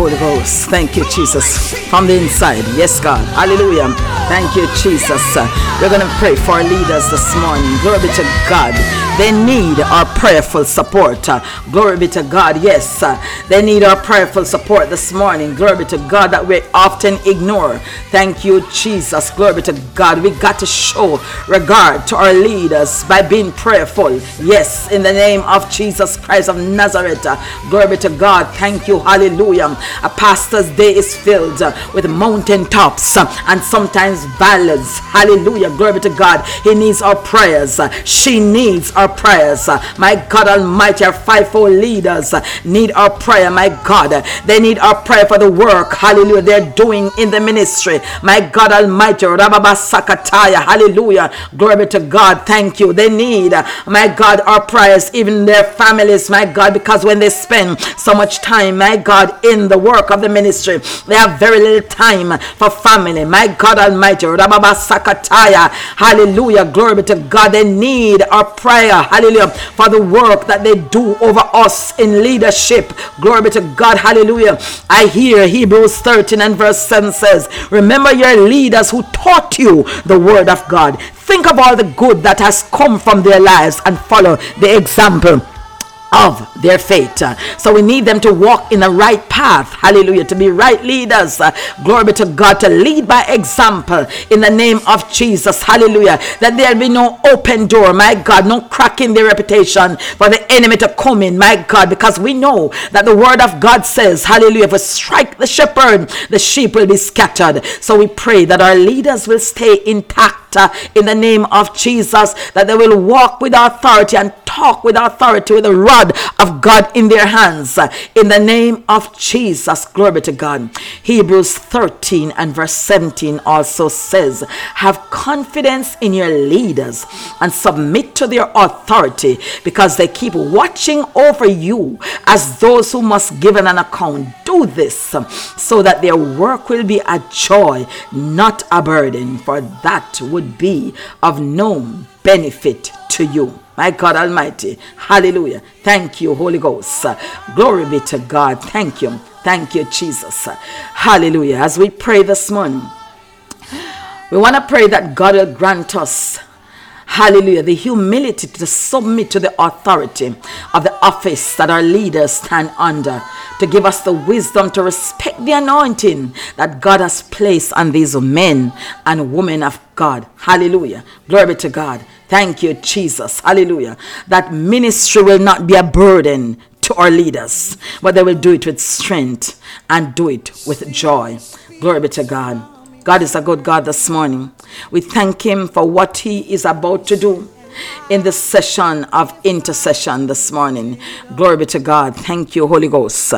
Holy Ghost. Thank you, Jesus. From the inside. Yes, God. Hallelujah. Thank you, Jesus. We're going to pray for our leaders this morning. Glory be to God. They need our prayerful support. Glory be to God. Yes, they need our prayerful support this morning. Glory be to God that we often ignore. Thank you, Jesus. Glory be to God. We got to show regard to our leaders by being prayerful. Yes, in the name of Jesus Christ of Nazareth. Glory be to God. Thank you. Hallelujah. A pastor's day is filled with mountain tops and sometimes valleys. Hallelujah. Glory to God. He needs our prayers. She needs our prayers. My God Almighty, our fivefold leaders need our prayer. My God, they need our prayer for the work. Hallelujah. They're doing in the ministry. My God Almighty, Rababa Sakataya. Hallelujah. Glory to God. Thank you. They need, my God, our prayers, even their families. My God, because when they spend so much time, my God, in the work of the ministry, they have very little time for family. My God Almighty, Rababa Sakataya. Hallelujah. Glory to God. They need our prayer hallelujah, for the work that they do over us in leadership. Glory be to God, hallelujah. I hear Hebrews 13 and verse 7 says, Remember your leaders who taught you the word of God. Think of all the good that has come from their lives and follow the example of their faith. So we need them to walk in the right path. Hallelujah. To be right leaders. Glory be to God. To lead by example in the name of Jesus. Hallelujah. That there'll be no open door. My God. No crack in their reputation for the enemy to come in. My God. Because we know that the word of God says, Hallelujah. If we strike the shepherd, the sheep will be scattered. So we pray that our leaders will stay intact uh, in the name of Jesus. That they will walk with authority and talk with authority with the rod of God in their hands. In the name of Jesus. Glory to God. Hebrews 13 and verse 17 also says, Have confidence in your leaders and submit to their authority because they keep watching over you as those who must give an account. Do this so that their work will be a joy, not a burden, for that would be of no benefit to you. My God Almighty. Hallelujah. Thank you, Holy Ghost. Glory be to God. Thank you. Thank you, Jesus. Hallelujah. As we pray this morning, we want to pray that God will grant us hallelujah, the humility to submit to the authority of the office that our leaders stand under, to give us the wisdom to respect the anointing that God has placed on these men and women of God. Hallelujah. Glory be to God. Thank you, Jesus. Hallelujah. That ministry will not be a burden to our leaders, but they will do it with strength and do it with joy. Glory be to God. God is a good God this morning. We thank Him for what He is about to do in the session of intercession this morning. Glory be to God. Thank you, Holy Ghost.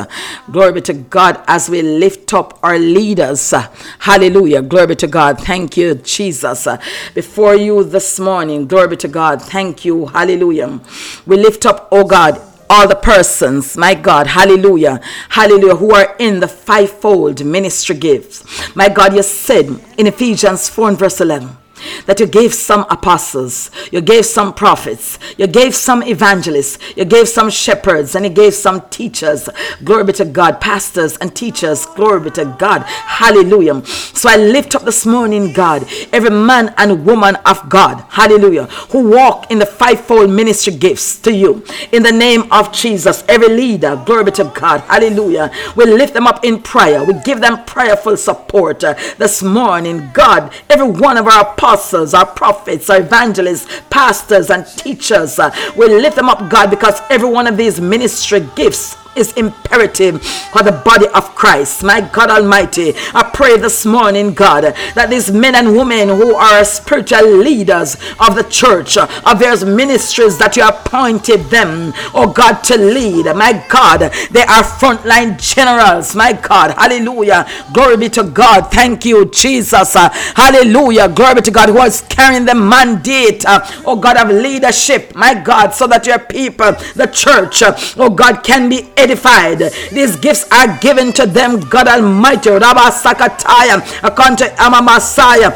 Glory be to God as we lift up our leaders. Hallelujah. Glory be to God. Thank you, Jesus. Before you this morning, glory be to God. Thank you. Hallelujah. We lift up, oh God, all the persons, my God, hallelujah, hallelujah, who are in the fivefold ministry gifts. My God, you said in Ephesians 4 and verse 11 that you gave some apostles, you gave some prophets, you gave some evangelists, you gave some shepherds, and you gave some teachers. Glory be to God, pastors and teachers. Glory be to God. Hallelujah. So I lift up this morning, God, every man and woman of God, hallelujah, who walk in the fivefold ministry gifts to you. In the name of Jesus, every leader, glory be to God, hallelujah. We lift them up in prayer. We give them prayerful support uh, this morning, God. Every one of our apostles apostles, our prophets, our evangelists, pastors, and teachers. Uh, we lift them up, God, because every one of these ministry gifts is imperative for the body of Christ. My God Almighty, I pray this morning, God, that these men and women who are spiritual leaders of the church, uh, of various ministries that you appointed them, oh God, to lead. My God, they are frontline generals. My God, hallelujah. Glory be to God. Thank you, Jesus. Uh, hallelujah. Glory be to God who is carrying the mandate, uh, oh God, of leadership. My God, so that your people, the church, oh God, can be edified. These gifts are given to them, God Almighty. Rabba Sakataya, according to Ama Messiah.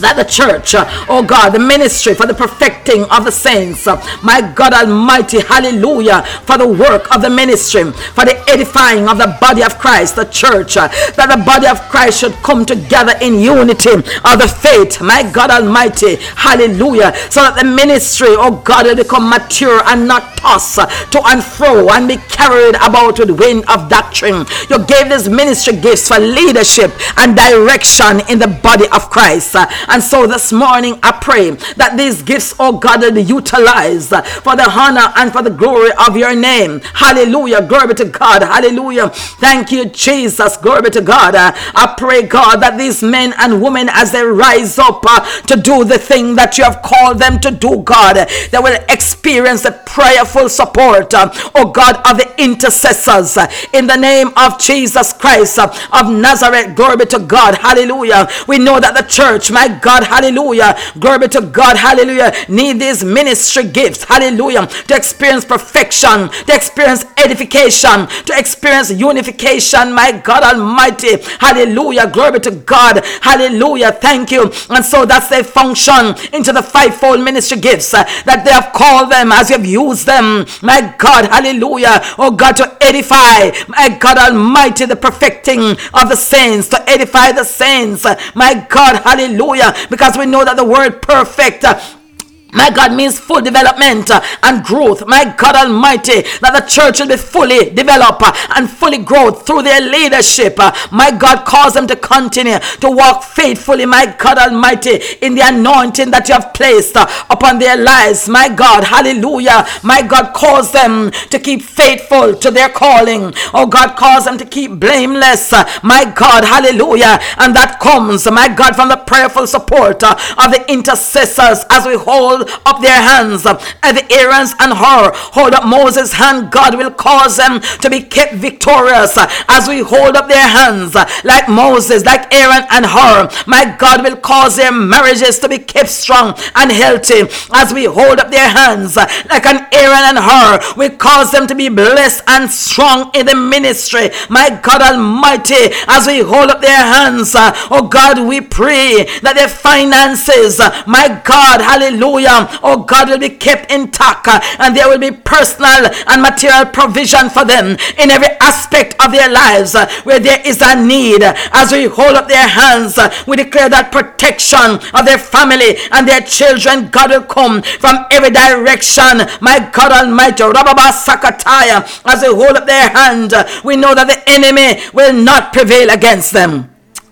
That the church, uh, oh God, the ministry for the perfecting of the saints, uh, my God Almighty, hallelujah, for the work of the ministry, for the edifying of the body of Christ, the church, uh, that the body of Christ should come together in unity of the faith, my God Almighty, hallelujah, so that the ministry, oh God, will become mature and not tossed to and fro and be carried about with the wind of doctrine. You gave this ministry gifts for leadership and direction in the body of Christ. And so this morning I pray that these gifts, oh God, will be utilized for the honor and for the glory of your name. Hallelujah. Glory to God. Hallelujah. Thank you, Jesus. Glory to God. I pray, God, that these men and women, as they rise up uh, to do the thing that you have called them to do, God, they will experience the prayerful support, uh, oh God, of the intercessors in the name of Jesus Christ uh, of Nazareth. Glory to God. Hallelujah. We know that the church, my God, hallelujah, glory to God, hallelujah, need these ministry gifts, hallelujah, to experience perfection, to experience edification, to experience unification, my God Almighty, hallelujah, glory to God, hallelujah, thank you. And so that's their function into the fivefold ministry gifts uh, that they have called them as you've used them, my God, hallelujah, oh God, to edify, my God Almighty, the perfecting of the saints, to edify the saints, my God, hallelujah because we know that the word perfect uh, my God means full development and growth. My God Almighty, that the church will be fully developed and fully grow through their leadership. My God, cause them to continue to walk faithfully, my God Almighty, in the anointing that you have placed upon their lives. My God, hallelujah. My God, cause them to keep faithful to their calling. Oh God, cause them to keep blameless. My God, hallelujah. And that comes, my God, from the prayerful support of the intercessors as we hold hold up their hands as the Aaron's and Hur hold up Moses' hand. God will cause them to be kept victorious as we hold up their hands like Moses, like Aaron and Hur. My God will cause their marriages to be kept strong and healthy as we hold up their hands like an Aaron and Hur. We cause them to be blessed and strong in the ministry. My God Almighty, as we hold up their hands, oh God, we pray that their finances, my God, hallelujah oh God, will be kept intact uh, and there will be personal and material provision for them in every aspect of their lives uh, where there is a need. As we hold up their hands, uh, we declare that protection of their family and their children, God will come from every direction. My God Almighty, Rababa as we hold up their hand, we know that the enemy will not prevail against them.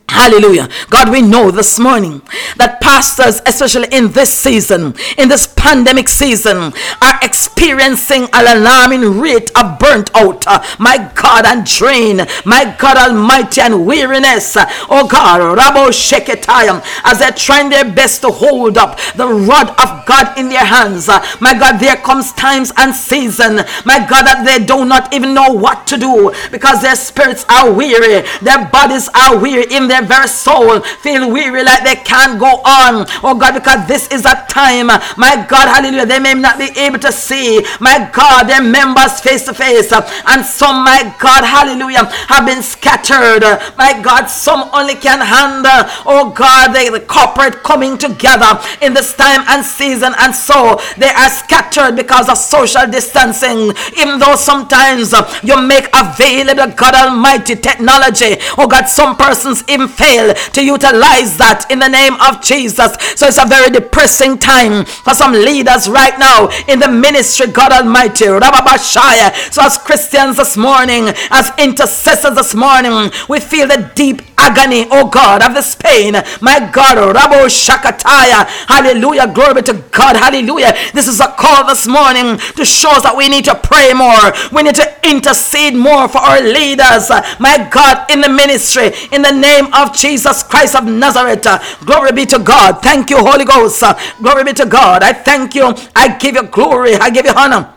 Hallelujah. God, we know this morning that pastors, especially in this season, in this pandemic season, are experiencing an alarming rate of burnt out. My God, and drain. My God Almighty, and weariness. Oh God, Rabo Sheketayam, as they're trying their best to hold up the rod of God in their hands. My God, there comes times and season. My God, that they do not even know what to do because their spirits are weary, their bodies are weary in their their very soul feel weary like they can't go on. Oh God, because this is a time, my God, hallelujah, they may not be able to see, my God, their members face to face. And some, my God, hallelujah, have been scattered. My God, some only can handle, oh God, the, the corporate coming together in this time and season. And so they are scattered because of social distancing. Even though sometimes you make available, God Almighty, technology. Oh God, some persons even fail to utilize that in the name of Jesus. So it's a very depressing time for some leaders right now in the ministry, God Almighty. Rababashaya. So as Christians this morning, as intercessors this morning, we feel the deep agony, oh God, of this pain. My God, Rabo Shakataya. Hallelujah. Glory to God. Hallelujah. This is a call this morning to show us that we need to pray more. We need to intercede more for our leaders. My God, in the ministry, in the name of Jesus Christ of Nazareth. Glory be to God. Thank you, Holy Ghost. Glory be to God. I thank you. I give you glory. I give you honor.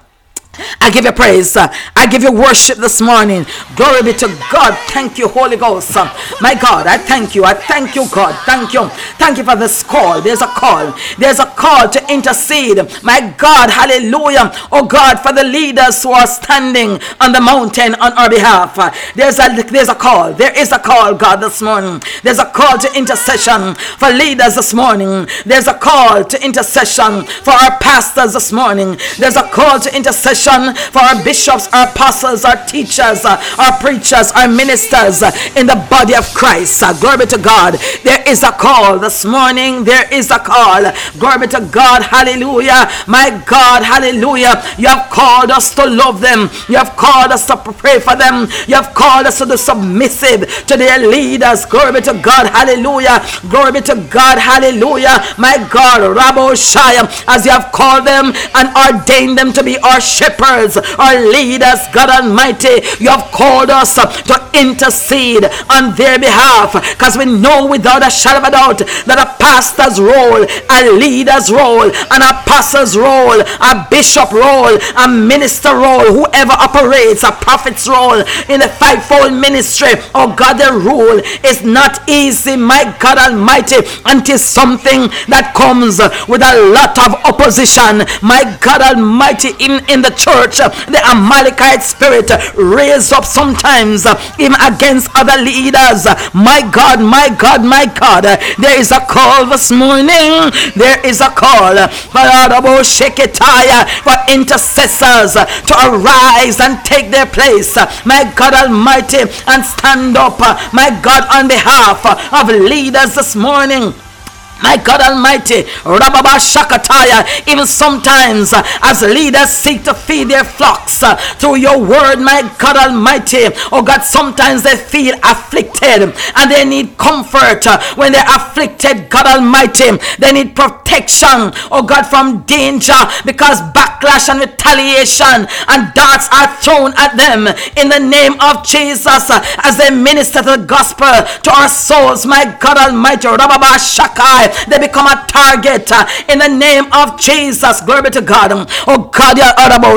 I give you praise. I give you worship this morning. Glory be to God. Thank you, Holy Ghost. My God, I thank you. I thank you, God. Thank you. Thank you for this call. There's a call. There's a call to intercede. My God, hallelujah. Oh God, for the leaders who are standing on the mountain on our behalf. There's a there's a call. There is a call, God, this morning. There's a call to intercession for leaders this morning. There's a call to intercession for our pastors this morning. There's a call to intercession for our bishops, our apostles, our teachers, uh, our preachers, our ministers uh, in the body of Christ. Uh, glory to God. There is a call this morning. There is a call. Glory to God. Hallelujah. My God. Hallelujah. You have called us to love them. You have called us to pray for them. You have called us to be submissive to their leaders. Glory to God. Hallelujah. Glory to God. Hallelujah. My God. Rabo Shaya. As you have called them and ordained them to be our shepherds, our leaders, God Almighty. You have called us to intercede on their behalf because we know without a shadow of a doubt that a pastor's role, a leader's role, an apostle's role, a bishop role, a minister role, whoever operates a prophet's role in the fivefold ministry, oh God, the rule is not easy, my God Almighty, until something that comes with a lot of opposition, my God Almighty, in, in the church, Uh, the Amalekite spirit uh, raise up sometimes uh, even against other leaders. My God, my God, my God, there is a call this morning. There is a call for for intercessors to arise and take their place. My God Almighty, and stand up, my God, on behalf of leaders this morning. My God Almighty, Rababa Shakataya, even sometimes uh, as leaders seek to feed their flocks uh, through your word, my God Almighty, oh God, sometimes they feel afflicted and they need comfort uh, when they're afflicted, God Almighty. They need protection, oh God, from danger because backlash and retaliation and darts are thrown at them in the name of Jesus as they minister the gospel to our souls, my God Almighty, Rababa Shakai they become a target uh, in the name of Jesus. Glory to God. Oh God, you're.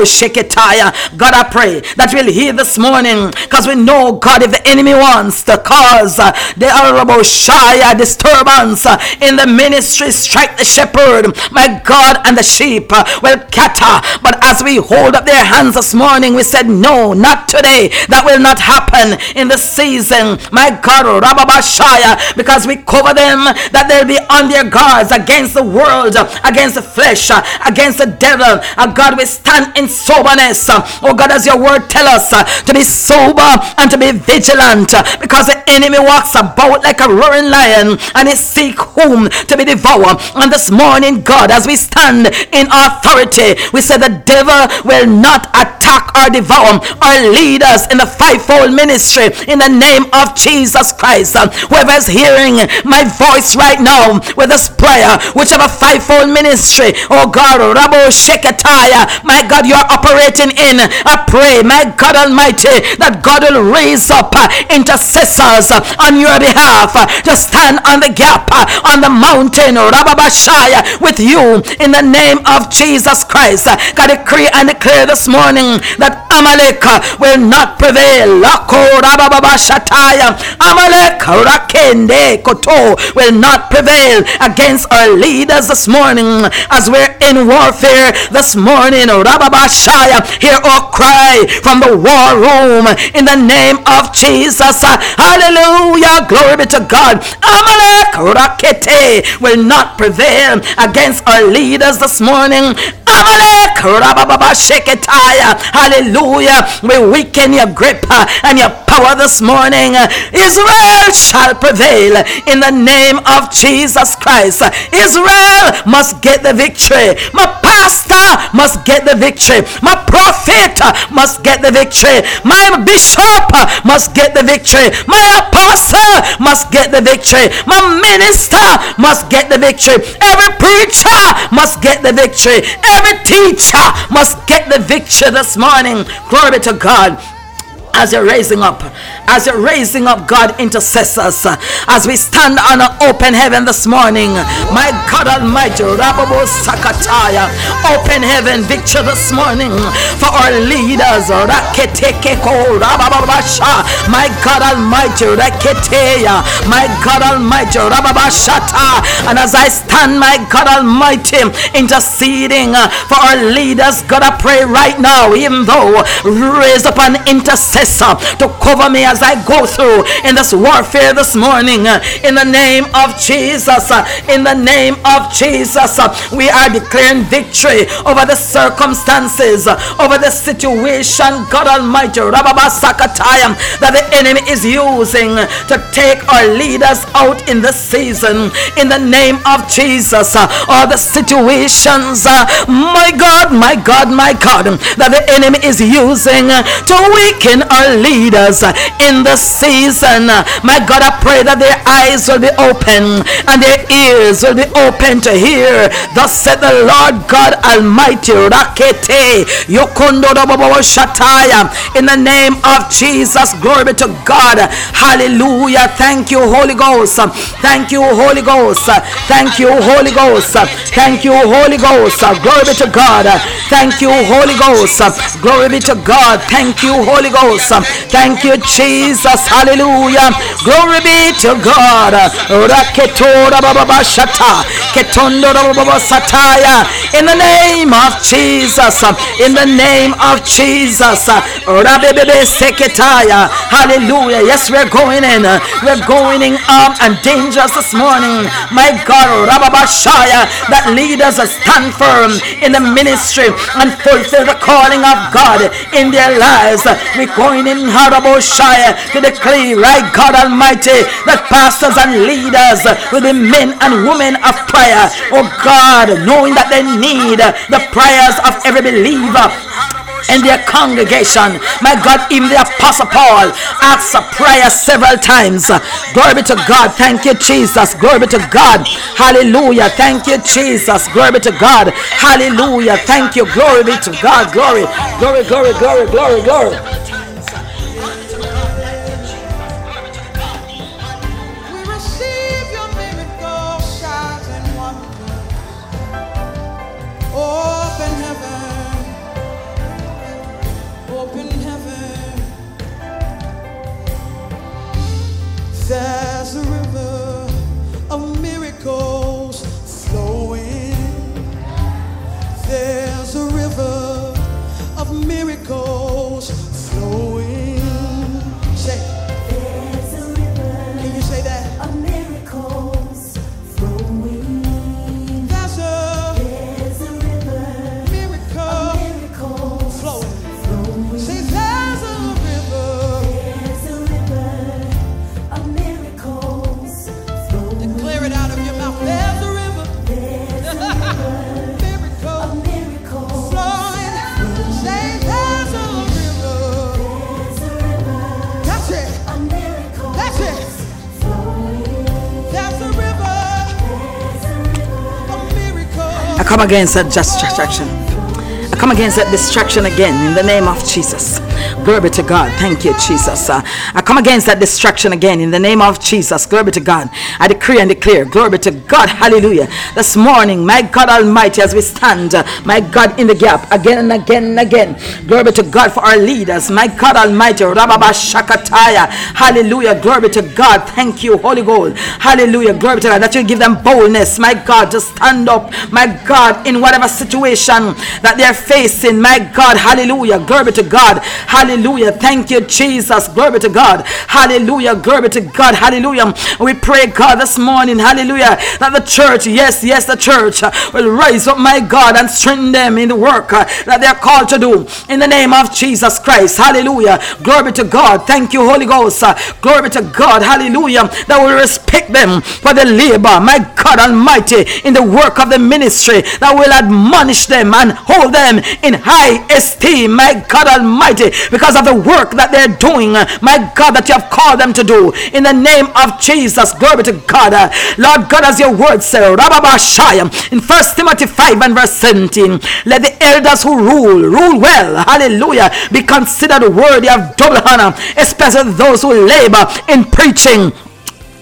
Shake it, tire. God, I pray that we'll hear this morning because we know, God, if the enemy wants to cause uh, the honorable shy disturbance uh, in the ministry, strike the shepherd, my God, and the sheep will catter. But as we hold up their hands this morning, we said, No, not today. That will not happen in the season, my God, Rababashaya, because we cover them that they'll be on their guards against the world, against the flesh, against the devil. Uh, God, we stand in soberness. Oh God, as your word tell us to be sober and to be vigilant because the enemy walks about like a roaring lion and he seek whom to be devoured. And this morning, God, as we stand in authority, we say the devil will not attack or devour our leaders in the fivefold ministry in the name of Jesus Christ. Whoever is hearing my voice right now, with this prayer, whichever fivefold ministry, oh God, Rabo Shekataya, my God, you're operating in. I pray, my God Almighty, that God will raise up uh, intercessors uh, on your behalf uh, to stand on the gap on the mountain, Rababashaya, with you in the name of Jesus Christ. God, decree and declare this morning that Amalek will not prevail. Amalek Rakende Koto will not prevail against our leaders this morning as we're in warfare this morning. Rababashaya, hear our cry from the war room in the name of Jesus. Hallelujah. Glory be to God. Amalek Rakete will not prevail against our leaders this morning. Amalek Rababasheketaya. Hallelujah. We weaken your grip and your power this morning. Israel shall prevail in the name of Jesus Christ. Israel must get the victory. My pastor must get the victory. My prophet must get the victory. My bishop must get the victory. My apostle must get the victory. My minister must get the victory. Every preacher must get the victory. Every teacher must get the victory this morning. Glory to God as you're raising up as you're raising up, God, intercessors, as we stand on an open heaven this morning. My God Almighty, Rababo Sakataya, open heaven victory this morning for our leaders. Raketekeko, Rababasha, my God Almighty, Raketeya, my God Almighty, Rababashata, and as I stand, my God Almighty, interceding for our leaders, God, I pray right now, even though raise up an intercessor to cover me as I go through in this warfare this morning. Uh, in the name of Jesus, uh, in the name of Jesus, uh, we are declaring victory over the circumstances, over the situation, God Almighty, Sakatayam, that the enemy is using to take our leaders out in this season. In the name of Jesus, all the situations, my God, my God, my God, that the enemy is using to weaken our leaders in the season. My God, I pray that their eyes will be open and their ears will be open to hear. Thus said the Lord God Almighty. Rakete Shataya. In the name of Jesus, glory be to God. Hallelujah. Thank you, Holy Ghost. Thank you, Holy Ghost. Thank you, Holy Ghost. Thank you, Holy Ghost. Glory be to God. Thank you, Holy Ghost. Glory be to God. Thank you, Holy Ghost. Thank you, Jesus. Hallelujah. Glory be to God. Raketora Baba Shata. Ketondo Baba. In the name of Jesus. In the name of Jesus. Rabebe Seketaya. Hallelujah. Yes, we're going in. We're going in armed and dangerous this morning. My God, Rababashaya, that leaders stand firm in the ministry and fulfill the calling of God in their lives. We're going in Haraboshaya to declare, right God Almighty, that pastors and leaders will be men and women of prayer. Oh God, knowing that they need the prayers of every believer in their congregation. My God, even the Apostle Paul asked a prayer several times. Glory be to God. Thank you, Jesus. Glory be to God. Hallelujah. Thank you, Jesus. Glory be to God. Hallelujah. Thank you. Glory be to God. Glory, glory, glory, glory, glory, glory. Against that distraction. I come against that distraction again in the name of Jesus. Glory to God. Thank you, Jesus. Uh, I come against that distraction again in the name of Jesus. Glory to God. I decree and declare. Glory to God. Hallelujah. This morning, my God Almighty, as we stand, uh, my God, in the gap again and again and again. Glory to God for our leaders. My God Almighty. Rababa Shakataya. Hallelujah. Glory to God. Thank you, Holy Ghost. Hallelujah. Glory to God. That you give them boldness, my God, to stand up, my God, in whatever situation that they're facing. My God. Hallelujah. Glory to God. Hallelujah. Thank you, Jesus. Glory to God. Hallelujah. Glory to God. Hallelujah. We pray, God, this morning. Hallelujah. That the church, yes, yes, the church will rise up, my God, and strengthen them in the work that they're called to do. In the name of Jesus Christ. Hallelujah. Glory to God. Thank you, Holy Ghost. Glory to God. Hallelujah. That will respect them for the labor, my God Almighty, in the work of the ministry. That will admonish them and hold them in high esteem, my God Almighty. Because of the work that they're doing, my God, that you have called them to do. In the name of Jesus, glory to God. Lord God, as your word says, in 1 Timothy 5 and verse 17, let the elders who rule, rule well, hallelujah, be considered worthy of double honor, especially those who labor in preaching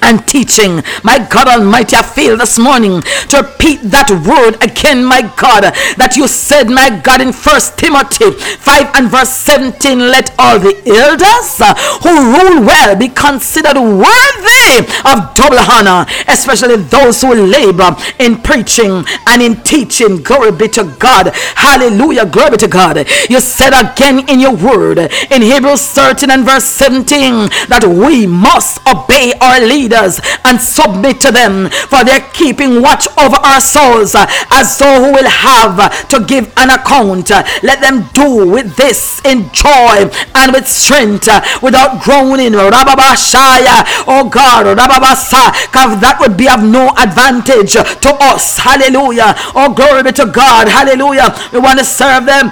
and teaching. My God Almighty, I feel this morning to repeat that word again, my God, that you said, my God, in First Timothy 5 and verse 17, let all the elders who rule well be considered worthy of double honor, especially those who labor in preaching and in teaching. Glory be to God. Hallelujah. Glory be to God. You said again in your word in Hebrews 13 and verse 17 that we must obey our leaders and submit to them, for they're keeping watch over our souls uh, as though who will have to give an account. Let them do with this in joy and with strength uh, without groaning. Oh God, Rababasa, because that would be of no advantage to us. Hallelujah. Oh, glory be to God. Hallelujah. We want to serve them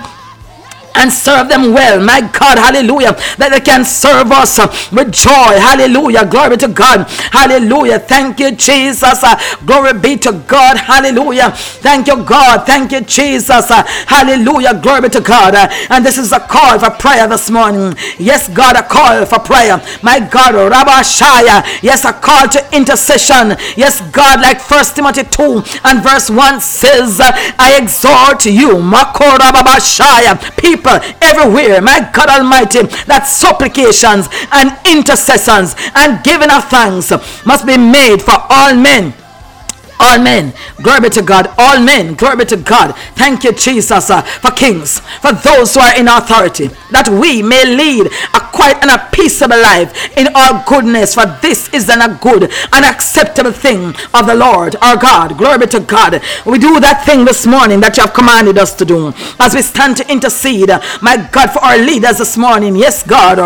and serve them well. My God, hallelujah. That they can serve us with joy. Hallelujah. Glory to God. Hallelujah. Thank you, Jesus. Glory be to God. Hallelujah. Thank you, God. Thank you, Jesus. Hallelujah. Glory to God. And this is a call for prayer this morning. Yes, God, a call for prayer. My God, Rabba Shaya. Yes, a call to intercession. Yes, God, like First Timothy 2 and verse 1 says, I exhort you, Mako Rabba Shaya, people everywhere, my God Almighty, that supplications and intercessions and giving of thanks must be made for all men all men, glory be to God, all men, glory be to God. Thank you, Jesus, uh, for kings, for those who are in authority, that we may lead a quiet and a peaceable life in all goodness, for this is an, a good and acceptable thing of the Lord our God. Glory be to God. We do that thing this morning that you have commanded us to do as we stand to intercede, my God, for our leaders this morning. Yes, God.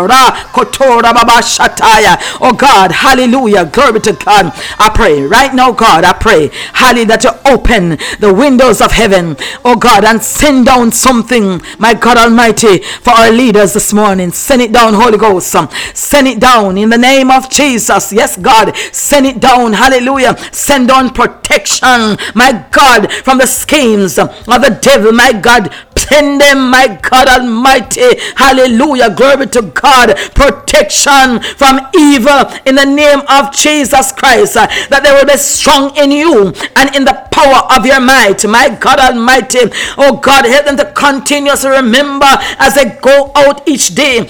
Oh God, hallelujah. Glory be to God. I pray right now, God, I pray, hallelujah, that you open the windows of heaven, oh God, and send down something, my God Almighty, for our leaders this morning. Send it down, Holy Ghost. Send it down in the name of Jesus. Yes, God, send it down. Hallelujah. Send on protection, my God, from the schemes of the devil, my God. Send them, my God Almighty. Hallelujah. Glory to God. Protection from evil in the name of Jesus Christ. That they will be strong in you and in the power of your might. My God Almighty. Oh God, help them to continuously remember as they go out each day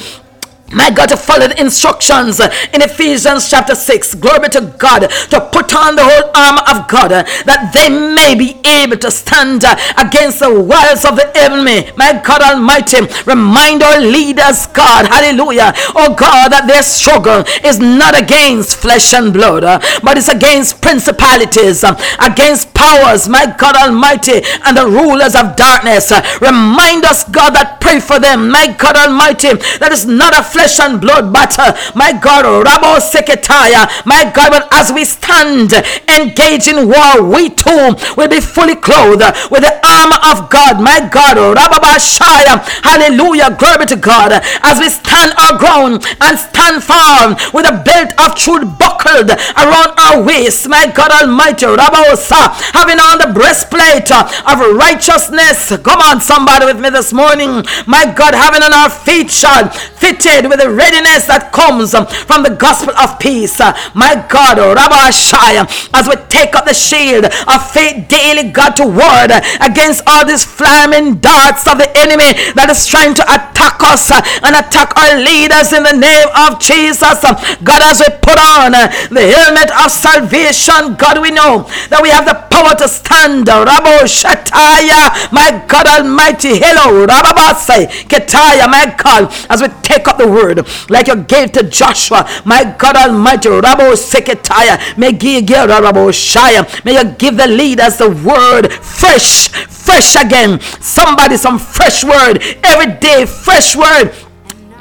my God, to follow the instructions in Ephesians chapter 6. Glory to God. To put on the whole armor of God that they may be able to stand against the wiles of the enemy. My God Almighty, remind our leaders, God, hallelujah. Oh God, that their struggle is not against flesh and blood, but it's against principalities, against powers, my God Almighty, and the rulers of darkness. Remind us, God, that pray for them, my God Almighty, that is not a flesh and blood battle, my God, Rabo Seketaya, my God, but as we stand engaged in war, we too will be fully clothed with the armor of God, my God, Rababashaya, hallelujah, glory to God, as we stand our ground and stand firm with a belt of truth buckled around our waist, my God Almighty, Rabosa, having on the breastplate of righteousness. Come on, somebody with me this morning, my God, having on our feet shod, fitted with the readiness that comes um, from the gospel of peace. Uh, My God, Rabbi Shai, as we take up the shield of faith daily, God, to ward against all these flaming darts of the enemy that is trying to attack us uh, and attack our leaders in the name of Jesus. Um, God, as we put on uh, the helmet of salvation, God, we know that we have the power to stand. Rabo Shataya, my God Almighty, hello, Rababasai, Ketaya, my God, as we take up the word. Like you gave to Joshua, my God Almighty, Rabo Seketaya, may give Rabo may you give the leaders the word fresh, fresh again. Somebody some fresh word. Every day, fresh word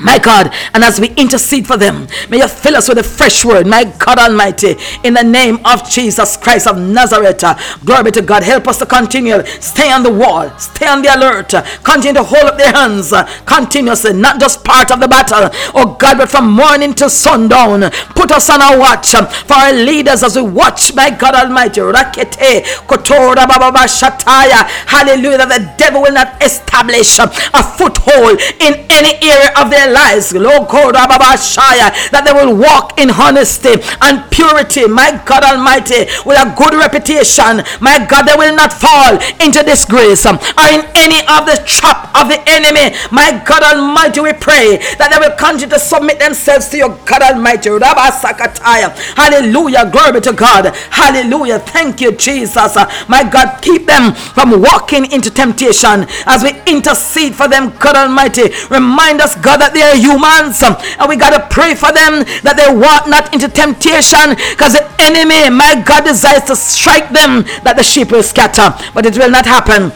My God, and as we intercede for them, may you fill us with a fresh word, my God Almighty, in the name of Jesus Christ of Nazareth. Glory be to God. Help us to continue. Stay on the wall, stay on the alert, continue to hold up their hands continuously, not just part of the battle, oh God, but from morning till sundown. Put us on our watch for our leaders as we watch, my God Almighty. Rakete, Kotora, Baba, Shataya. Hallelujah. The devil will not establish a foothold in any area of their lives, that they will walk in honesty and purity, my God Almighty, with a good reputation. My God, they will not fall into disgrace or in any of the trap of the enemy. My God Almighty, we pray that they will continue to submit themselves to your God Almighty. Hallelujah. Glory to God. Hallelujah. Thank you, Jesus. My God, keep them from walking into temptation as we intercede for them, God Almighty. Remind us, God, that they are humans um, and we got to pray for them that they walk not into temptation because the enemy, my God, desires to strike them that the sheep will scatter, but it will not happen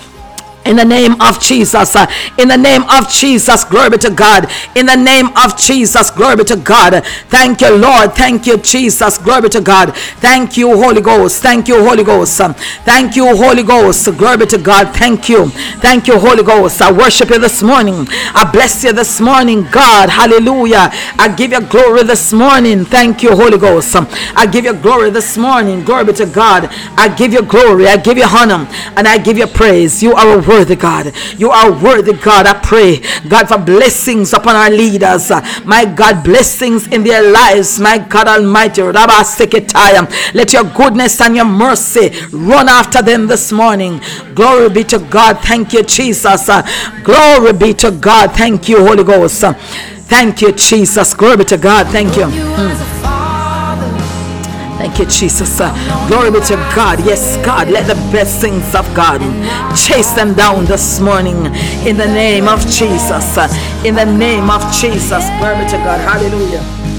in the name of Jesus. uh, In the name of Jesus. Glory be to God. In the name of Jesus. Glory be to God. Thank you, Lord. Thank you, Jesus. Glory be to God. Thank you, Holy Ghost. Thank you, Holy Ghost. Thank you, Holy Ghost. Glory be to God. Thank you. Thank you, Holy Ghost. I worship you this morning. I bless you this morning, God. Hallelujah. I give you glory this morning. Thank you, Holy Ghost. I give you glory this morning. Glory be to God. I give you glory. I give you honor. And I give you praise. You are a worthy God. You are worthy God. I pray, God, for blessings upon our leaders. My God, blessings in their lives. My God Almighty. Rabba Seketaya. Let your goodness and your mercy run after them this morning. Glory be to God. Thank you, Jesus. Glory be to God. Thank you, Holy Ghost. Thank you, Jesus. Glory be to God. Thank you. father. Thank you, Jesus. Uh, glory be to God. Yes, God. Let the blessings of God chase them down this morning in the name of Jesus. Uh, in the name of Jesus. Glory be to God. Hallelujah.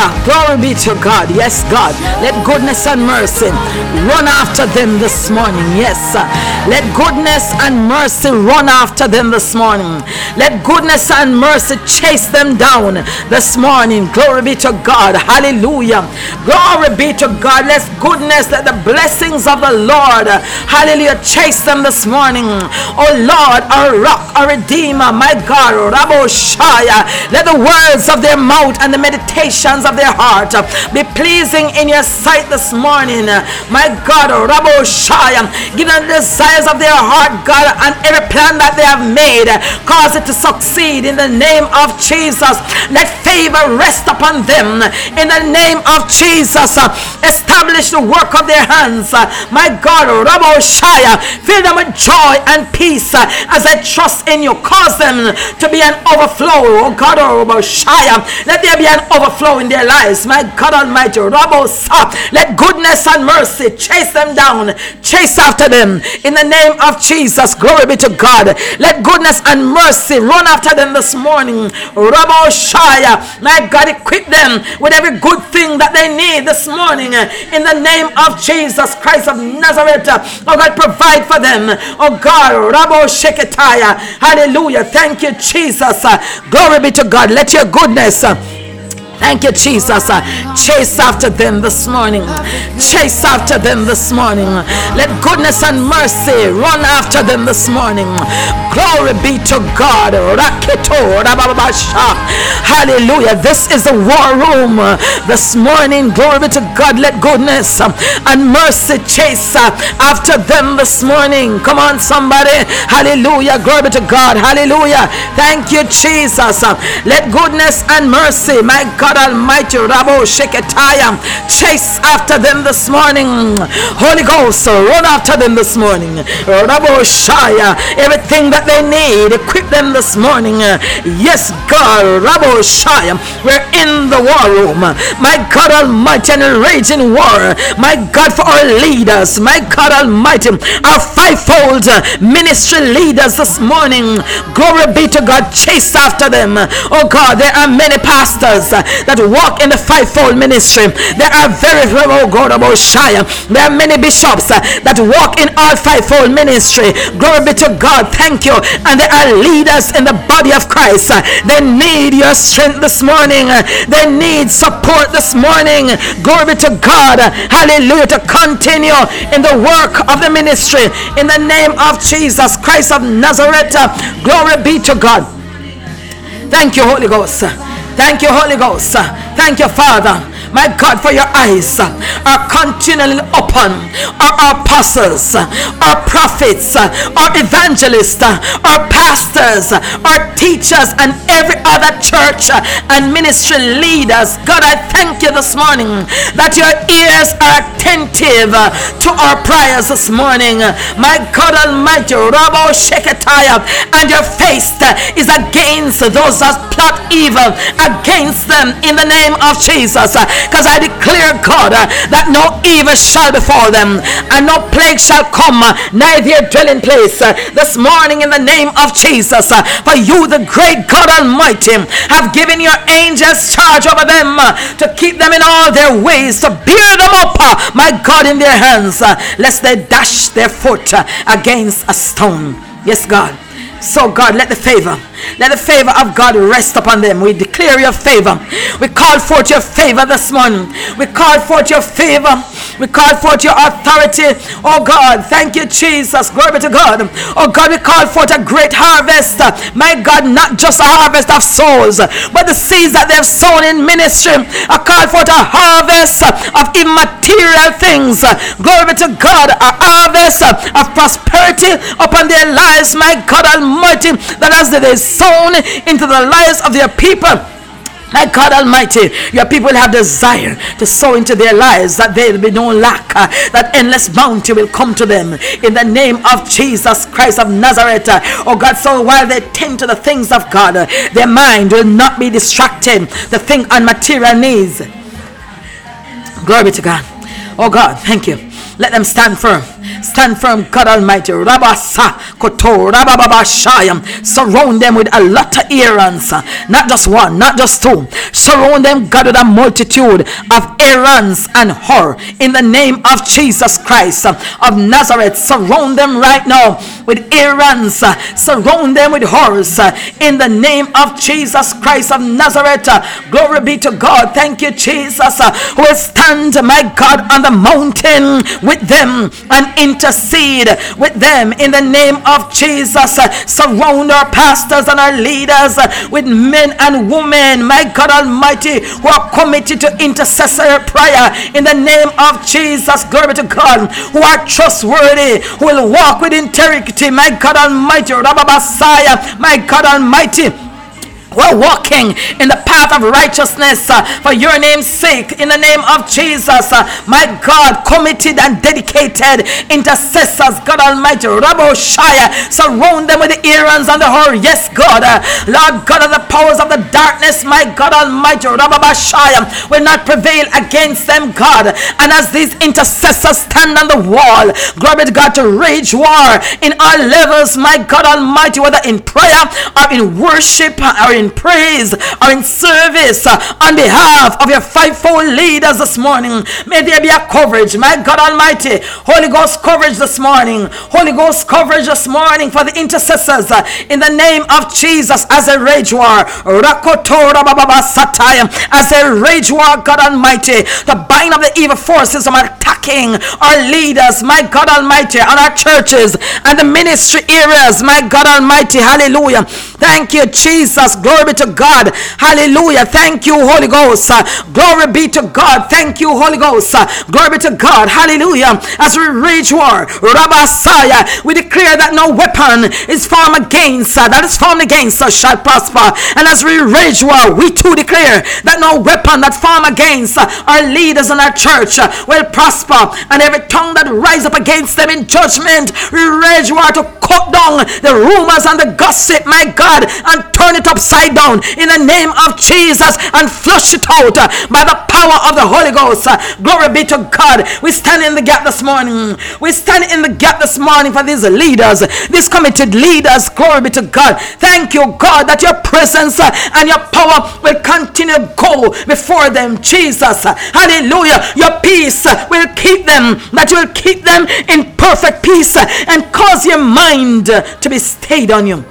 Hallelujah. Glory be to God. Yes, God. Let goodness and mercy run after them this morning. Yes. Let goodness and mercy run after them this morning. Let goodness and mercy chase them down this morning. Glory be to God. Hallelujah. Glory be to God. Let goodness, let the blessings of the Lord, hallelujah, chase them this morning. Oh Lord, our rock, our redeemer, my God, Rabo Shaya. Let the words of their mouth and the meditations of their heart be pleasing in your sight this morning. My God, Rabo. Give them the desires of their heart, God, and every plan that they have made. Cause it to succeed in the name of Jesus. Let favor rest upon them in the name of Jesus. Establish the work of their hands. My God, Rabo. Fill them with joy and peace as I trust in you. Cause them to be an overflow. Oh God, Rabo. Let there be an overflow in their lives. My God Almighty, Rabo Sa. Let goodness and mercy chase them down. Chase after them in the name of Jesus. Glory be to God. Let goodness and mercy run after them this morning. Rabo Shaya. My God, equip them with every good thing that they need this morning in the name of Jesus Christ of Nazareth. Oh God, provide for them. Oh God, Rabo Sheketaya. Hallelujah. Thank you, Jesus. Glory be to God. Let your goodness. Thank you, Jesus. Uh, Chase after them this morning. Chase after them this morning. Let goodness and mercy run after them this morning. Glory be to God. Hallelujah. This is the war room this morning. Glory be to God. Let goodness uh, and mercy chase uh, after them this morning. Come on, somebody. Hallelujah. Glory be to God. Hallelujah. Thank you, Jesus. Let goodness and mercy, my God God Almighty, Rabo Sheketaya, chase after them this morning. Holy Ghost, run after them this morning. Rabo Shaya, everything that they need, equip them this morning. Yes, God, Rabo Shaya, we're in the war room. My God Almighty, and raging war. My God, for our leaders, my God Almighty, our fivefold ministry leaders this morning. Glory be to God, chase after them. Oh God, there are many pastors that walk in the fivefold ministry. There are very, oh God, oh about shy. There are many bishops uh, that walk in all fivefold ministry. Glory be to God, thank you. And there are leaders in the body of Christ. Uh, they need your strength this morning. Uh, they need support this morning. Glory be to God. Hallelujah. To continue in the work of the ministry in the name of Jesus Christ of Nazareth. Glory be to God. Thank you, Holy Ghost. Thank you, Holy Ghost. Thank you, Father. My God, for your eyes are continually open. Our apostles, our prophets, our evangelists, our pastors, our teachers, and every other church and ministry leaders. God, I thank you this morning that your ears are attentive to our prayers this morning. My God Almighty, Rabo Sheketiah, and your face is against those that plot evil against them in the name of Jesus. Because I declare, God, uh, that no evil shall befall them and no plague shall come uh, nigh their dwelling place. Uh, this morning, in the name of Jesus, for you, the great God Almighty, have given your angels charge over them to keep them in all their ways, to bear them up, my God, in their hands, lest they dash their foot against a stone. Yes, God. So, God, let the favor, let the favor of God rest upon them. We declare your favor. We call forth your favor this morning. We call forth your favor. We call forth your authority. Oh, God, thank you, Jesus. Glory be to God. Oh, God, we call forth a great harvest. My God, not just a harvest of souls, but the seeds that they've sown in ministry. I call forth a harvest of immaterial things. Glory be to God. A harvest of prosperity upon their lives. My God Almighty, that as they sown into the lives of their people. My God Almighty, your people have desire to sow into their lives that there will be no lack, uh, that endless bounty will come to them in the name of Jesus Christ of Nazareth. Uh, oh God, so while they tend to the things of God, uh, their mind will not be distracted to think on material needs. Glory to God. Oh God, thank you. Let them stand firm. Stand firm, God Almighty. Rabasa koto rabababashayam. Surround them with a lot of Aarons. Not just one, not just two. Surround them, God, with a multitude of Aarons and Hur. In the name of Jesus Christ of Nazareth. Surround them right now with Aarons. Surround them with horrors. In the name of Jesus Christ of Nazareth. Glory be to God. Thank you, Jesus. Who will stand, my God, on the mountain with them and intercede with them in the name of Jesus. Surround our pastors and our leaders with men and women, my God Almighty, who are committed to intercessory prayer in the name of Jesus. Glory to God, who are trustworthy, who will walk with integrity, my God Almighty, Rababasaya, my God Almighty. We're walking in the path of righteousness uh, for your name's sake. In the name of Jesus, uh, my God, committed and dedicated intercessors, God Almighty, Rabo Shire, surround them with the Aarons and the horror. Yes, God, uh, Lord God of the powers of the darkness, my God Almighty, Rabba Shire, will not prevail against them, God. And as these intercessors stand on the wall, glory to God, to rage war in all levels, my God Almighty, whether in prayer or in worship or in praise or in service uh, on behalf of your fivefold leaders this morning. May there be a coverage, my God Almighty. Holy Ghost coverage this morning. Holy Ghost coverage this morning for the intercessors uh, in the name of Jesus as a rage war. Rakotora Baba Sataya as a rage war, God Almighty. To bind up the evil forces from attacking our leaders, my God Almighty, our churches and the ministry areas, my God Almighty. Hallelujah. Thank you, Jesus. Glory be to God. Hallelujah. Thank you, Holy Ghost. Glory be to God. Thank you, Holy Ghost. Glory be to God. Hallelujah. As we rage war, Rabasaya, we declare that no weapon is formed against uh, that is formed against us shall prosper. And as we rage war, we too declare that no weapon that form against uh, our leaders and our church uh, will prosper. And every tongue that rise up against them in judgment, we rage war to cut down the rumors and the gossip, my God, and turn it upside down in the name of Jesus and flush it out by the power of the Holy Ghost. Glory be to God. We stand in the gap this morning. We stand in the gap this morning for these leaders, these committed leaders. Glory be to God. Thank you, God, that your presence and your power will continue to go before them. Jesus. Hallelujah. Your peace will keep them, that you will keep them in perfect peace and cause your mind to be stayed on you.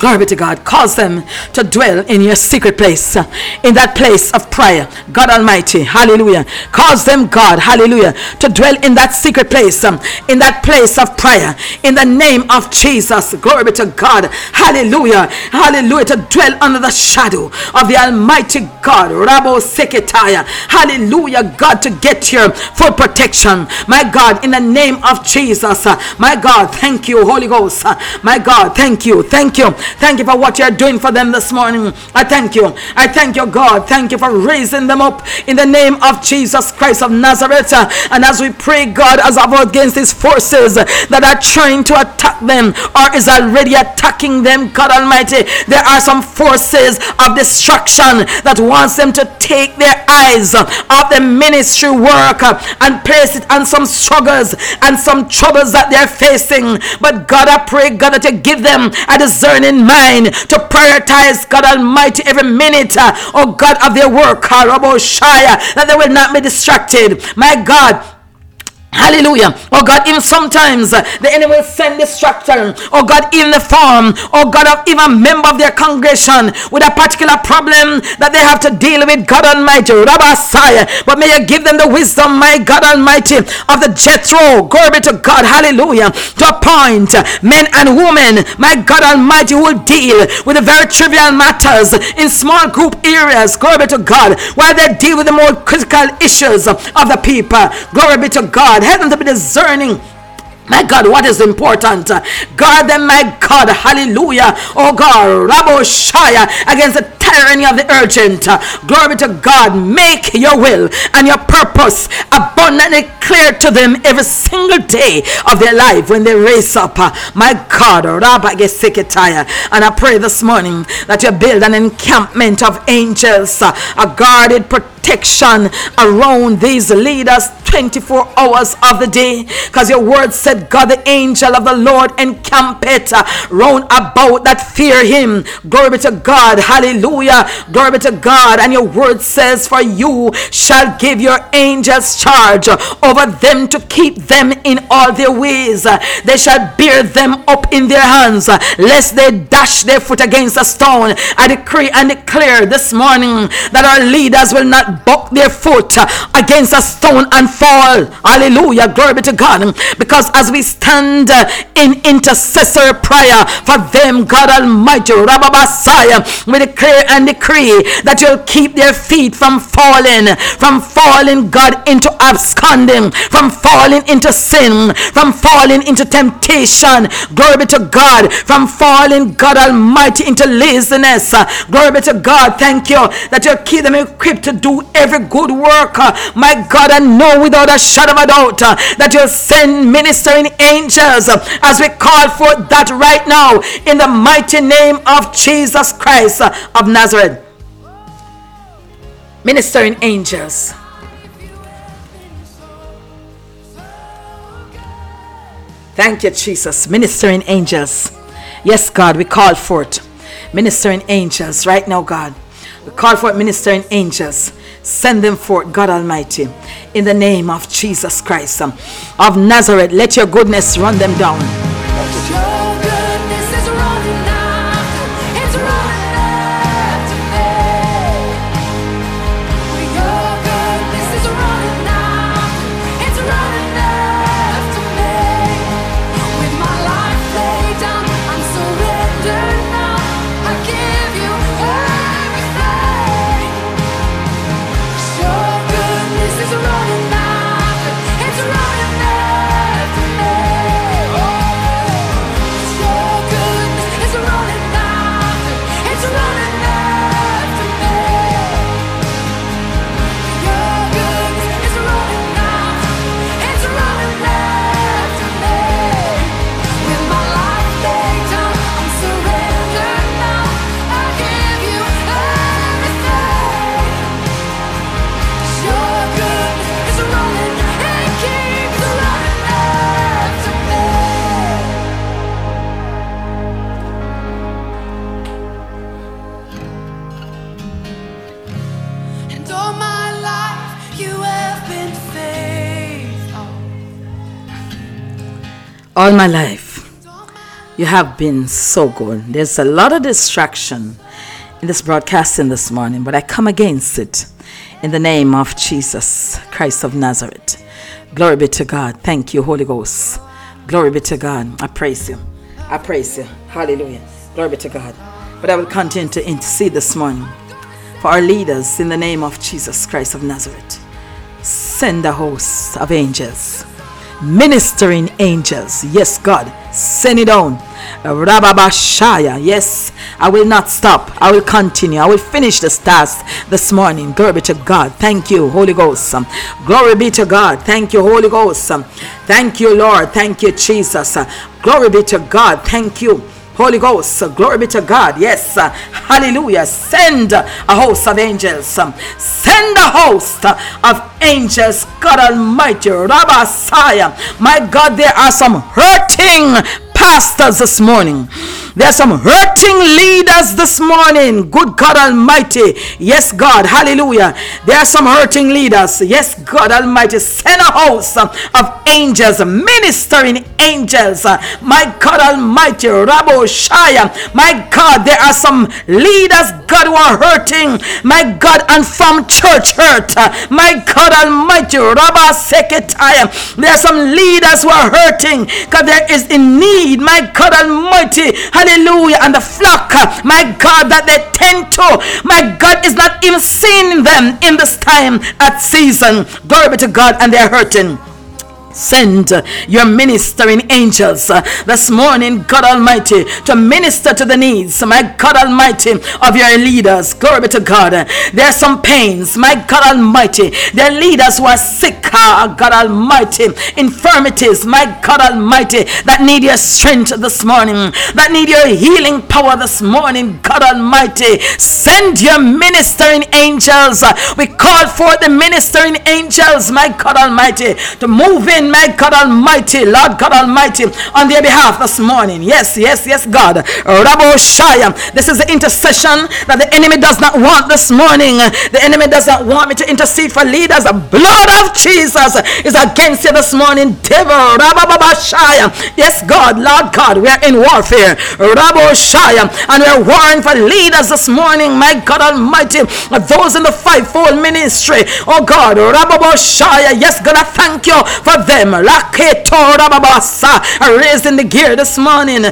Glory to God. Cause them to dwell in your secret place, in that place of prayer. God Almighty. Hallelujah. Cause them, God, hallelujah, to dwell in that secret place, um, in that place of prayer, in the name of Jesus. Glory be to God. Hallelujah. Hallelujah. To dwell under the shadow of the Almighty God. Rabo Seketaya. Hallelujah. God, to get your full protection. My God, in the name of Jesus. My God, thank you, Holy Ghost. My God, thank you. Thank you. Thank you for what you're doing for them this morning. I thank you. I thank you, God. Thank you for raising them up in the name of Jesus Christ of Nazareth. And as we pray, God, as about against these forces that are trying to attack them or is already attacking them, God Almighty, there are some forces of destruction that wants them to take their eyes off the ministry work and place it on some struggles and some troubles that they're facing. But God, I pray, God, that you give them a discerning mind to prioritize, God Almighty, every minute, uh, oh God, of their work, that they will not be distracted. My God, Hallelujah. Oh God, even sometimes uh, the enemy will send distraction. Oh God, in the form, oh God, of even a member of their congregation with a particular problem that they have to deal with, God Almighty, Rabasaya. But may you give them the wisdom, my God Almighty, of the Jethro. Glory be to God, hallelujah. To appoint men and women, my God Almighty, who will deal with the very trivial matters in small group areas. Glory be to God. While they deal with the more critical issues of the people. Glory be to God. Help them to be discerning. My God, what is important? Guard them, my God, hallelujah. Oh God, Rabo Shaya against the tyranny of the urgent. Glory to God. Make your will and your purpose abundantly clear to them every single day of their life when they raise up. My God, Rabba Geseketaya. And I pray this morning that you build an encampment of angels, a guarded protection around these leaders 24 hours of the day because your word said God the angel of the Lord encampeth round about that fear him. Glory be to God. Hallelujah. Glory be to God. And your word says for you shall give your angels charge over them to keep them in all their ways. They shall bear them up in their hands lest they dash their foot against a stone. I decree and declare this morning that our leaders will not buck their foot against a stone and fall. Hallelujah. Glory be to God. Because as we stand in intercessory prayer for them, God Almighty, Rababasaya, we declare and decree that you'll keep their feet from falling, from falling, God, into absconding, from falling into sin, from falling into temptation. Glory be to God. From falling, God Almighty, into laziness. Glory be to God. Thank you that you'll keep them equipped to do every good work. My God, I know without a shadow of a doubt that you'll send ministering angels as we call for that right now in the mighty name of Jesus Christ of Nazareth. Ministering angels. Thank you, Jesus. Ministering angels. Yes, God, we call forth ministering angels right now, God. We call forth ministering angels. Send them forth, God Almighty, in the name of Jesus Christ of Nazareth. Let your goodness run them down. All my life. You have been so good. There's a lot of distraction in this broadcasting this morning, but I come against it in the name of Jesus Christ of Nazareth. Glory be to God. Thank you, Holy Ghost. Glory be to God. I praise you. I praise you. Hallelujah. Glory be to God. But I will continue to intercede this morning for our leaders in the name of Jesus Christ of Nazareth. Send a host of angels ministering angels. Yes, God, send it on. Rababashaya. Yes, I will not stop. I will continue. I will finish this task this morning. Glory be to God. Thank you, Holy Ghost. Glory be to God. Thank you, Holy Ghost. Thank you, Lord. Thank you, Jesus. Glory be to God. Thank you. Holy Ghost, glory be to God. Yes, uh, hallelujah. Send a host of angels. um, Send a host of angels. God Almighty, Rabasaya. My God, there are some hurting pastors this morning. There are some hurting leaders this morning. Good God Almighty. Yes, God. Hallelujah. There are some hurting leaders. Yes, God Almighty. Send a host of angels, ministering angels. My God Almighty. Rabo Shaya. My God, there are some leaders, God, who are hurting. My God, and from church hurt. My God Almighty. Rabba Seketaya. There are some leaders who are hurting because there is in need. My God Almighty. Hallelujah. And the flock, uh, my God, that they tend to, my God, is not even seeing them in this time at season. Glory be to God. And they're hurting. Send your ministering angels uh, this morning, God Almighty, to minister to the needs, my God Almighty, of your leaders. Glory be to God. There are some pains, my God Almighty. There are leaders who are sick, uh, God Almighty, infirmities, my God Almighty, that need your strength this morning, that need your healing power this morning, God Almighty. Send your ministering angels. We call for the ministering angels, my God Almighty, to move in, my God Almighty, Lord God Almighty, on their behalf this morning. Yes, yes, yes, God. Rabo Shaya. This is the intercession that the enemy does not want this morning. The enemy does not want me to intercede for leaders. The blood of Jesus is against you this morning, devil. Rababa Shaya. Yes, God, Lord God, we are in warfare. Rabo Shaya. And we're warring for leaders this morning, my God Almighty. Those in the fivefold ministry. Oh God, Rababo Shaya. Yes, God, I thank you for them. Laketo Rababasa. Raising the gear this morning. I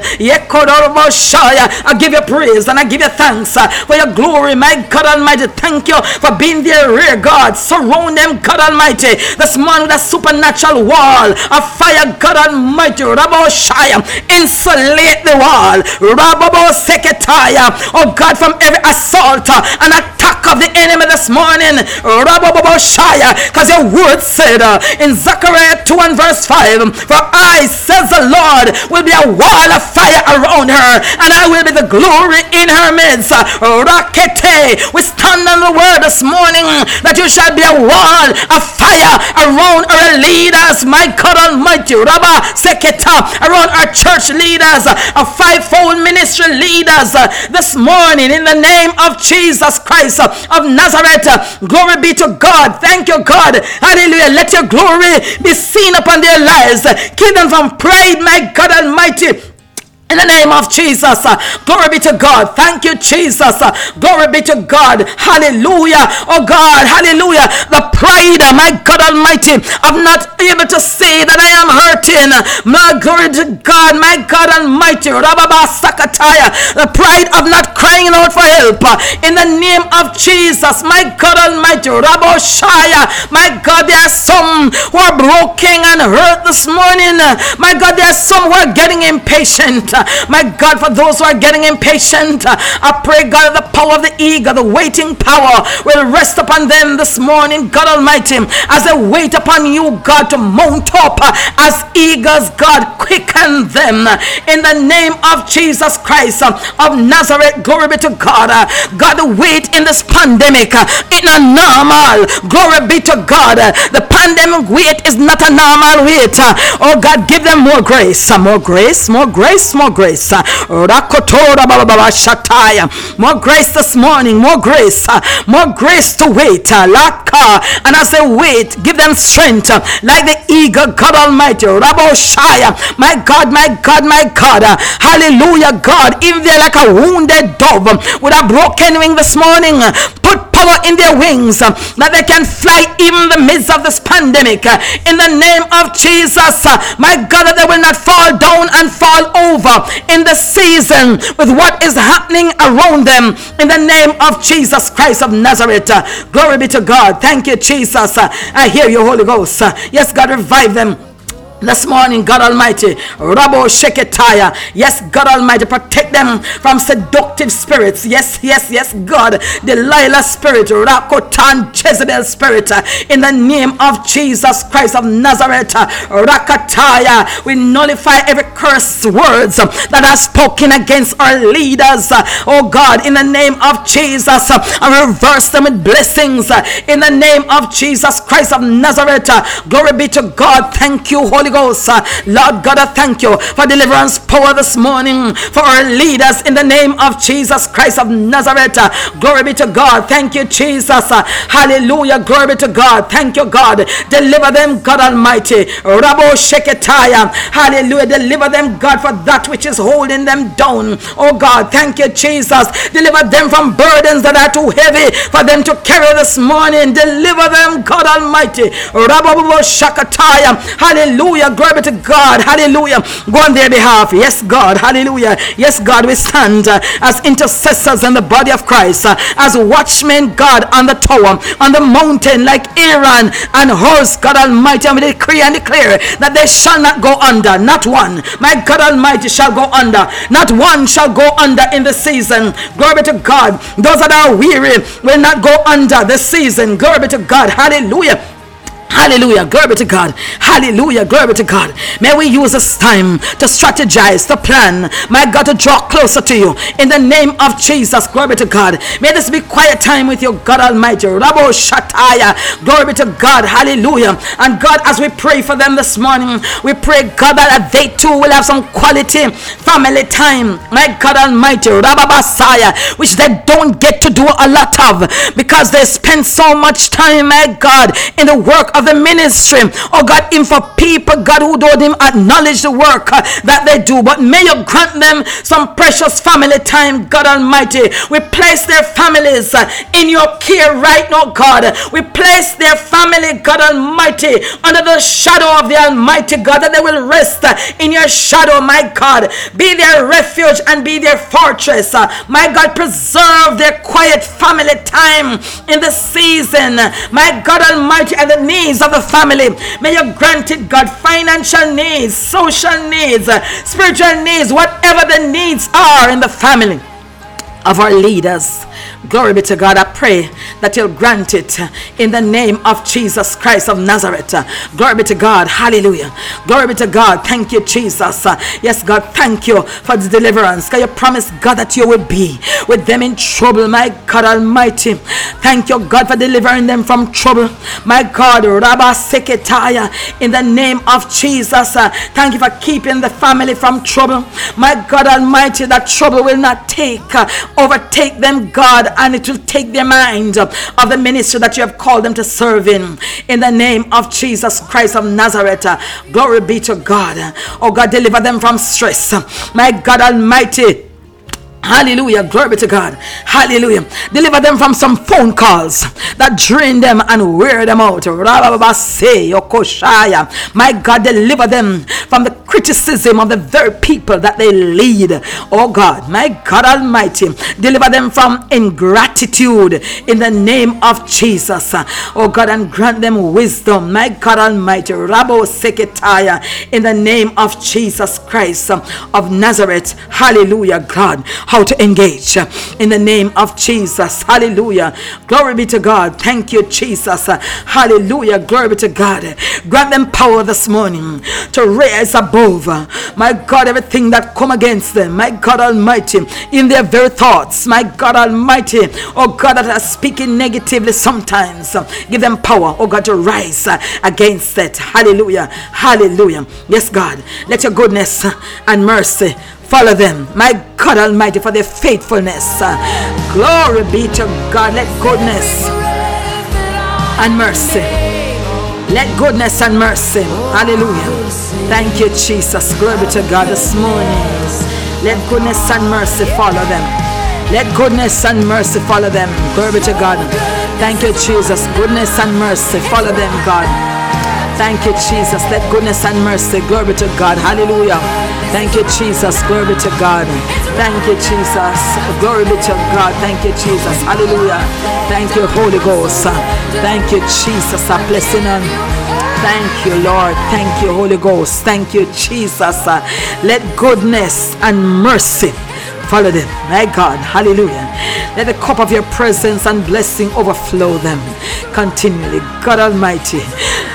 give you praise and I give you thanks for your glory, my God Almighty. Thank you for being their rear guard. Surround them, God Almighty. This morning, with a supernatural wall of fire, God Almighty. Rabo Shaya. Insulate the wall. Rababo Seketaya. Oh God, from every assault and attack of the enemy this morning. Rababo Shaya. Because your word said uh, in Zechariah 2 and verse 5 For I, says the Lord, will be a wall of fire around her, and I will be the glory in her midst. Rakete. We stand on the word this morning that you shall be a wall of fire around our leaders, my God Almighty. Rabba Seketa, around our church leaders, our fivefold ministry leaders this morning in the name of Jesus Christ of Nazareth. Glory be to God. Thank you, God. Hallelujah. Let your glory be seen upon their lives. Keep them from pride, my God Almighty. In the name of Jesus, uh, glory be to God. Thank you, Jesus. Uh, glory be to God. Hallelujah. Oh God, hallelujah. The pride, uh, my God Almighty, I'm not able to say that I am hurting. My glory to God, my God Almighty. The pride of not crying out for help. In the name of Jesus, my God Almighty. Rabo Shaya. My God, there are some who are broken and hurt this morning. My God, there are some who are getting impatient. My God, for those who are getting impatient, uh, I pray, God, the power of the eager, the waiting power will rest upon them this morning, God Almighty, as they wait upon you, God, to mount up uh, as eagles, God, quicken them uh, in the name of Jesus Christ of Nazareth. Glory be to God. God, the wait in this pandemic, it's not normal. Glory be to God. The pandemic wait is not a normal wait. Oh God, give them more grace, more grace, more grace, more grace. Baba shataya. More grace this morning, more grace, more grace to wait. And as they wait, give them strength like the eagle, God Almighty. My God, my God, my God. Hallelujah, God. If they're like a wounded dove with a broken wing this morning, put power in their wings uh, that they can fly even in the midst of this pandemic. uh, In the name of Jesus, uh, my God, that they will not fall down and fall over in the season with what is happening around them. In the name of Jesus Christ of Nazareth. Glory be to God. Thank you, Jesus. I hear you, Holy Ghost. Yes, God, revive them. This morning, God Almighty, Rabo Sheketaya. Yes, God Almighty, protect them from seductive spirits. Yes, yes, yes, God. Delilah spirit, Rakotan Jezebel spirit. In the name of Jesus Christ of Nazareth, Rakataya. We nullify every curse words that are spoken against our leaders. Oh God, in the name of Jesus, reverse them with blessings. In the name of Jesus Christ of Nazareth. Glory be to God. Thank you, Holy Ghost. Uh, Lord God, I thank you for deliverance power this morning for our leaders in the name of Jesus Christ of Nazareth. Uh, Glory be to God. Thank you, Jesus. Uh, Hallelujah. Glory be to God. Thank you, God. Deliver them, God Almighty. Rabo Sheketaya. Hallelujah. Deliver them, God, for that which is holding them down. Oh God, thank you, Jesus. Deliver them from burdens that are too heavy for them to carry this morning. Deliver them, God Almighty. Rabo Shakataya. Hallelujah. Glory be to God. Hallelujah. Go on their behalf. Yes, God. Hallelujah. Yes, God. We stand uh, as intercessors in the body of Christ, uh, as watchmen, God, on the tower, on the mountain, like Aaron and Hurs, God Almighty. And we decree and declare that they shall not go under. Not one. My God Almighty shall go under. Not one shall go under in the season. Glory to God. Those that are weary will not go under the season. Glory to God. Hallelujah. Hallelujah. Glory to God. Hallelujah. Glory to God. May we use this time to strategize, to plan. My God, to draw closer to you. In the name of Jesus. Glory to God. May this be quiet time with your God Almighty. Rabo Shataya. Glory to God. Hallelujah. And God, as we pray for them this morning, we pray, God, that they too will have some quality family time. My God Almighty. Rababasaya. Which they don't get to do a lot of because they spend so much time, my God, in the work of the ministry. Oh God, in for people, God, who don't even acknowledge the work uh, that they do. But may you grant them some precious family time, God Almighty. We place their families uh, in your care right now, God. We place their family, God Almighty, under the shadow of the Almighty God, that they will rest uh, in your shadow, my God. Be their refuge and be their fortress. My God, preserve their quiet family time in the season. My God Almighty, and the needs of the family. May you grant it, God, financial needs, social needs, spiritual needs, whatever the needs are in the family of our leaders. Glory be to God. I pray that you'll grant it in the name of Jesus Christ of Nazareth. Glory be to God. Hallelujah. Glory be to God. Thank you, Jesus. Yes, God, thank you for the deliverance. God, you promise, God, that you will be with them in trouble. My God Almighty. Thank you, God, for delivering them from trouble. My God, Rabba Seketaya, in the name of Jesus. Thank you for keeping the family from trouble. My God Almighty, that trouble will not take, overtake them, God, and it will take their mind uh, of the ministry that you have called them to serve in. In the name of Jesus Christ of Nazareth, uh, glory be to God. Oh God, deliver them from stress. My God Almighty. Hallelujah. Glory to God. Hallelujah. Deliver them from some phone calls that drain them and wear them out. My God, deliver them from the criticism of the very people that they lead. Oh God, my God Almighty. Deliver them from ingratitude in the name of Jesus. Oh God, and grant them wisdom. My God Almighty. Rabo Seketaya. In the name of Jesus Christ of Nazareth. Hallelujah, God how to engage in the name of Jesus. Hallelujah. Glory be to God. Thank you, Jesus. Hallelujah. Glory be to God. Grant them power this morning to raise above, my God, everything that come against them. My God Almighty, in their very thoughts. My God Almighty, oh God, that are speaking negatively sometimes. Give them power, oh God, to rise against it. Hallelujah. Hallelujah. Yes, God. Let your goodness and mercy follow them. My God Almighty, for their faithfulness. Glory be to God. Let goodness and mercy Let goodness and mercy, hallelujah. Thank you, Jesus. Glory to God this morning. Let goodness and mercy follow them. Let goodness and mercy follow them. Glory to God. Thank you, Jesus. Goodness and mercy follow them, God. Thank you, Jesus. Let goodness and mercy. Glory to God. Hallelujah. Thank you, Jesus. Glory to God. Thank you, Jesus. Glory be to God. Thank you, Jesus. Hallelujah. Thank you, Holy Ghost. Thank you, Jesus. A blessing on. Thank you, Lord. Thank you, Holy Ghost. Thank you, Jesus. Let goodness and mercy follow them. My God, hallelujah. Let the cup of your presence and blessing overflow them continually. God Almighty.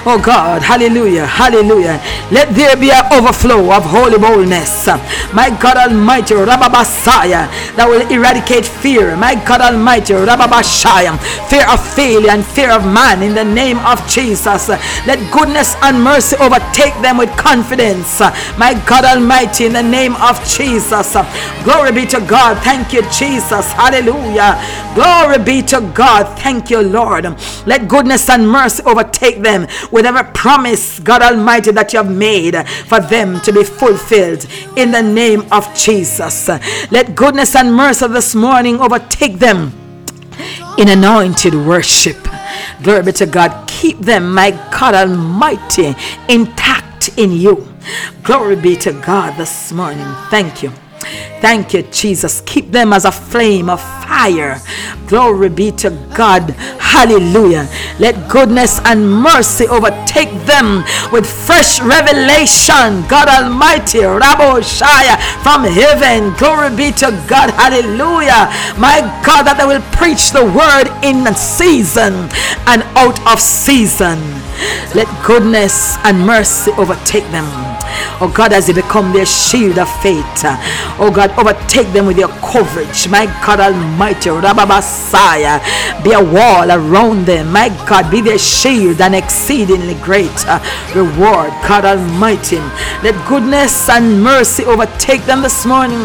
Oh God, hallelujah, hallelujah. Let there be an overflow of holy boldness. My God Almighty, Rababasaya, that will eradicate fear. My God Almighty, Rababashaya, fear of failure and fear of man in the name of Jesus. Let goodness and mercy overtake them with confidence. My God Almighty, in the name of Jesus. Glory be to God. Thank you, Jesus. Hallelujah. Glory be to God. Thank you, Lord. Let goodness and mercy overtake them with every promise, God Almighty, that you have made for them to be fulfilled in the name of Jesus. Let goodness and mercy this morning overtake them in anointed worship. Glory be to God. Keep them, my God Almighty, intact in you. Glory be to God this morning. Thank you. Thank you, Jesus. Keep them as a flame of fire. Glory be to God. Hallelujah. Let goodness and mercy overtake them with fresh revelation. God Almighty, Rabo Shaya from heaven. Glory be to God. Hallelujah. My God, that they will preach the word in season and out of season. Let goodness and mercy overtake them. Oh God, as they become their shield of faith. Oh God, overtake them with your coverage. My God Almighty, Rababasaya, be a wall around them. My God, be their shield and exceedingly great uh, reward. God Almighty, let goodness and mercy overtake them this morning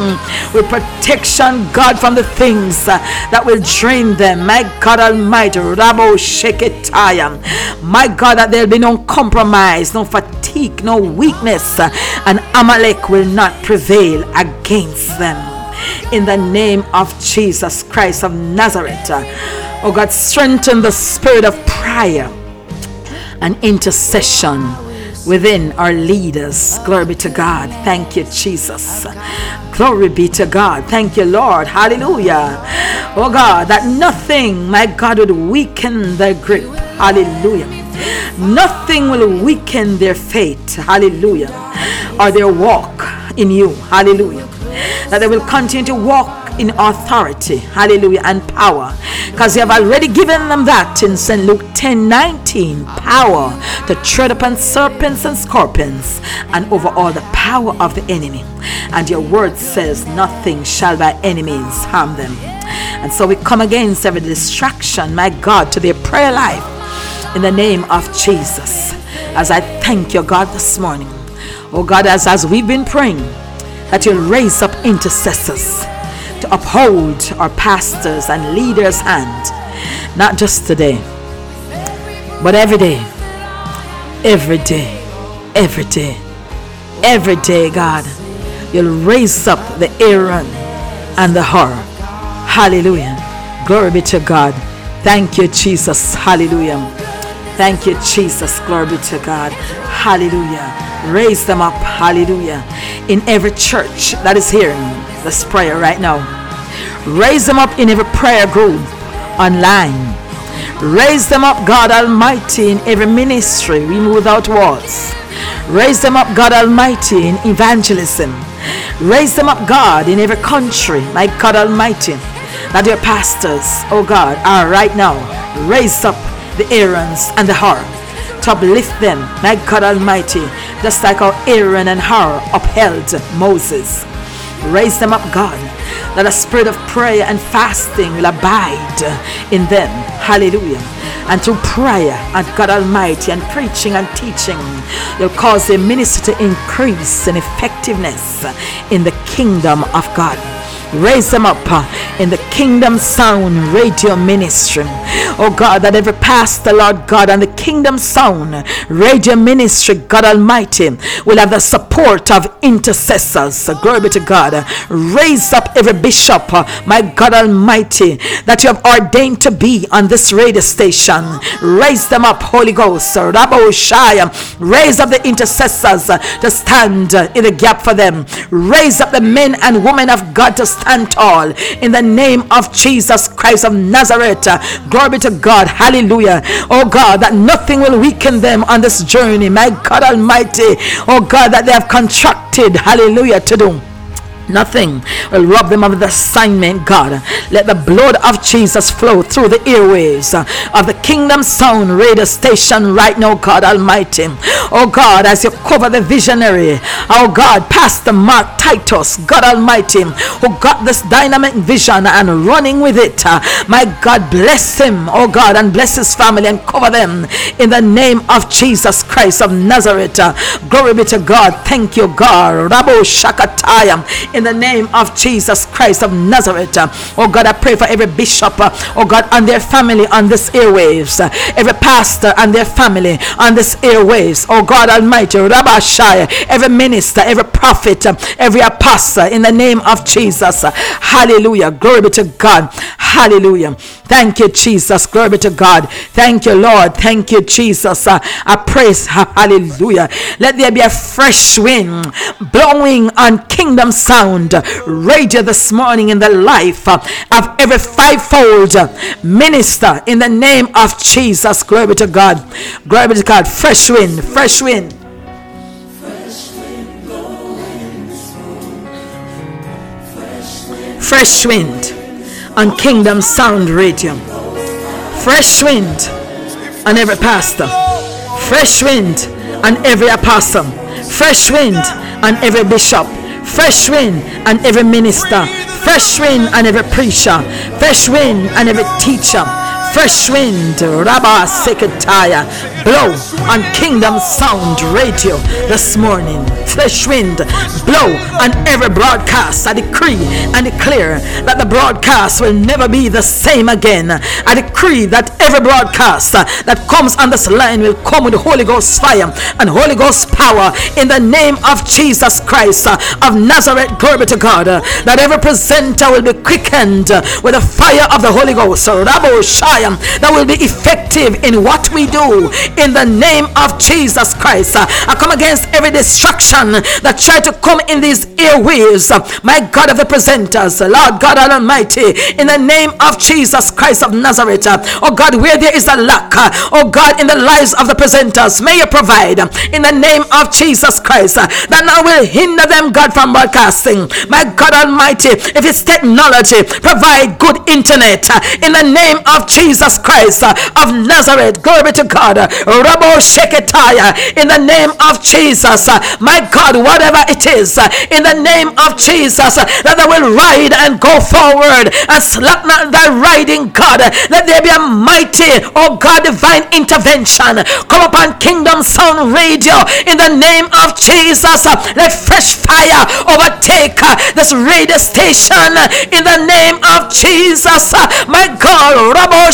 with protection, God, from the things uh, that will drain them. My God Almighty, Rabo Sheketaya. My God, that there'll be no compromise, no fatigue, no weakness, uh, and Amalek will not prevail against them. In the name of Jesus Christ of Nazareth, oh God, strengthen the spirit of prayer and intercession within our leaders. Glory be to God. Thank you, Jesus. Glory be to God. Thank you, Lord. Hallelujah. Oh God, that nothing, my God, would weaken their grip. Hallelujah. Nothing will weaken their faith. Hallelujah. Or their walk in you. Hallelujah. That they will continue to walk in authority, hallelujah, and power. Because you have already given them that in St. Luke 10 19 power to tread upon serpents and scorpions and over all the power of the enemy. And your word says, Nothing shall by any means harm them. And so we come against every distraction, my God, to their prayer life in the name of Jesus. As I thank you, God, this morning. Oh God, as, as we've been praying, that you'll raise up intercessors to uphold our pastors and leaders' hand, not just today, but every day, every day, every day, every day, God. You'll raise up the Aaron and the Hur. Hallelujah. Glory be to God. Thank you, Jesus. Hallelujah. Thank you, Jesus. Glory be to God. Hallelujah. Raise them up. Hallelujah. In every church that is hearing this prayer right now. Raise them up in every prayer group online. Raise them up, God Almighty, in every ministry, we without walls. Raise them up, God Almighty, in evangelism. Raise them up, God, in every country, my God Almighty, that your pastors, oh God, are right now. Raise up the Aarons and the Hur to uplift them, my God Almighty, just like how Aaron and Hur upheld Moses. Raise them up, God, that a spirit of prayer and fasting will abide in them. Hallelujah. And through prayer and God Almighty and preaching and teaching, you'll cause the ministry to increase in effectiveness in the kingdom of God. Raise them up uh, in the Kingdom Sound Radio Ministry. Oh God, that every pastor, Lord God, and the Kingdom Sound Radio Ministry, God Almighty, will have the support of intercessors. Glory be to God. Raise up every bishop, uh, my God Almighty, that you have ordained to be on this radio station. Raise them up, Holy Ghost. Rabo Shaya. Raise up the intercessors uh, to stand in the gap for them. Raise up the men and women of God to stand tall in the name of Jesus Christ of Nazareth. Glory to God. Hallelujah. Oh God, that nothing will weaken them on this journey. My God Almighty. Oh God, that they have contracted. Hallelujah to do. Nothing will rob them of the assignment, God. Let the blood of Jesus flow through the airways of the Kingdom Sound radio station right now, God Almighty. Oh God, as you cover the visionary, oh God, Pastor Mark Titus, God Almighty, who got this dynamic vision and running with it. My God, bless him, oh God, and bless his family and cover them in the name of Jesus Christ of Nazareth. Glory be to God. Thank you, God. Rabo Shakataya in the name of Jesus Christ of Nazareth. Oh God, I pray for every bishop, oh God, and their family on this airwaves, every pastor and their family on this airwaves. Oh God Almighty, Rabbi Shai, every minister, every prophet, every apostle in the name of Jesus. Hallelujah. Glory be to God. Hallelujah. Thank you, Jesus. Glory be to God. Thank you, Lord. Thank you, Jesus. I praise. Hallelujah. Let there be a fresh wind blowing on Kingdom Sound radio this morning in the life of every fivefold minister in the name of Jesus. Glory to God. Glory to God. Fresh wind. Fresh wind. Fresh wind on Kingdom Sound Radio. Fresh wind on every pastor. Fresh wind on every apostle. Fresh wind on every bishop. Fresh wind and every minister. Fresh wind and every preacher. Fresh wind and every teacher. Fresh wind, Rabba Sekataya, blow on Kingdom Sound Radio this morning. Fresh wind, blow on every broadcast. I decree and declare that the broadcast will never be the same again. I decree that every broadcast that comes on this line will come with the Holy Ghost fire and Holy Ghost power in the name of Jesus Christ of Nazareth. Glory to God. That every presenter will be quickened with the fire of the Holy Ghost. Rabo Shai, um, That will be effective in what we do in the name of Jesus Christ. I come against every distraction that try to come in these airwaves. My God of the presenters, Lord God Almighty, in the name of Jesus Christ of Nazareth. Oh God, where there is a lack, oh God, in the lives of the presenters, may you provide in the name of Jesus Christ that now will hinder them, God, from broadcasting. My God Almighty, if it's technology, provide good internet in the name of Jesus Christ uh, of Nazareth. Glory to God. Rabo Sheketaya, in the name of Jesus. uh, My God, whatever it is, uh, in the name of Jesus, that they will ride and go forward and slack not thy riding, God. Let there be a mighty, oh God, divine intervention. Come upon Kingdom Sound Radio in the name of Jesus. Let fresh fire overtake this radio station in the name of Jesus. My God, Rabo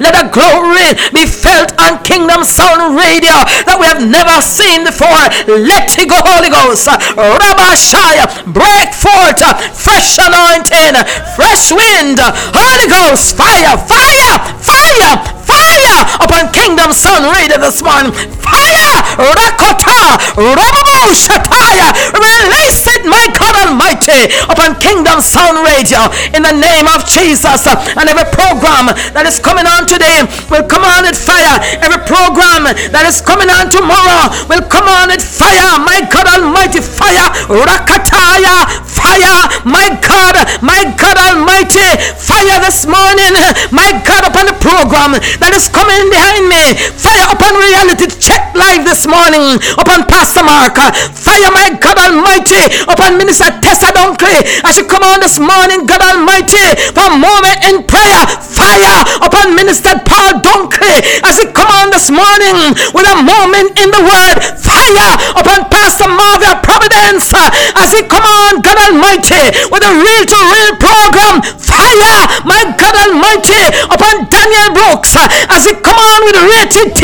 let the glory be felt on Kingdom Sound Radio that we have never seen before. Let it go, Holy Ghost. Rabba Shire, break forth fresh anointing, fresh wind, Holy Ghost, fire, fire, fire, fire upon Kingdom Sound Radio this morning. Fire! Rakota! Rababu Shataya! Release it, my God Almighty, upon Kingdom Sound Radio in the name of Jesus. And every program that is coming on today will come on with fire. Every program that is coming on tomorrow will come on with fire. My God Almighty, fire! Rakataya! Fire! My God! My God Almighty! Fire this morning! My God upon the program that is coming behind me. Fire upon reality check live this morning upon Pastor Mark. Fire, my God Almighty, upon Minister Tessa Dunkley as she come on this morning, God Almighty, for a moment in prayer. Fire upon Minister Paul Dunkley as he come on this morning with a moment in the Word. Fire upon Pastor Marvia Providence as we come on, God Almighty, with a real to real program. Fire, my God Almighty, upon Daniel Brooks, uh, as he come on with rated T.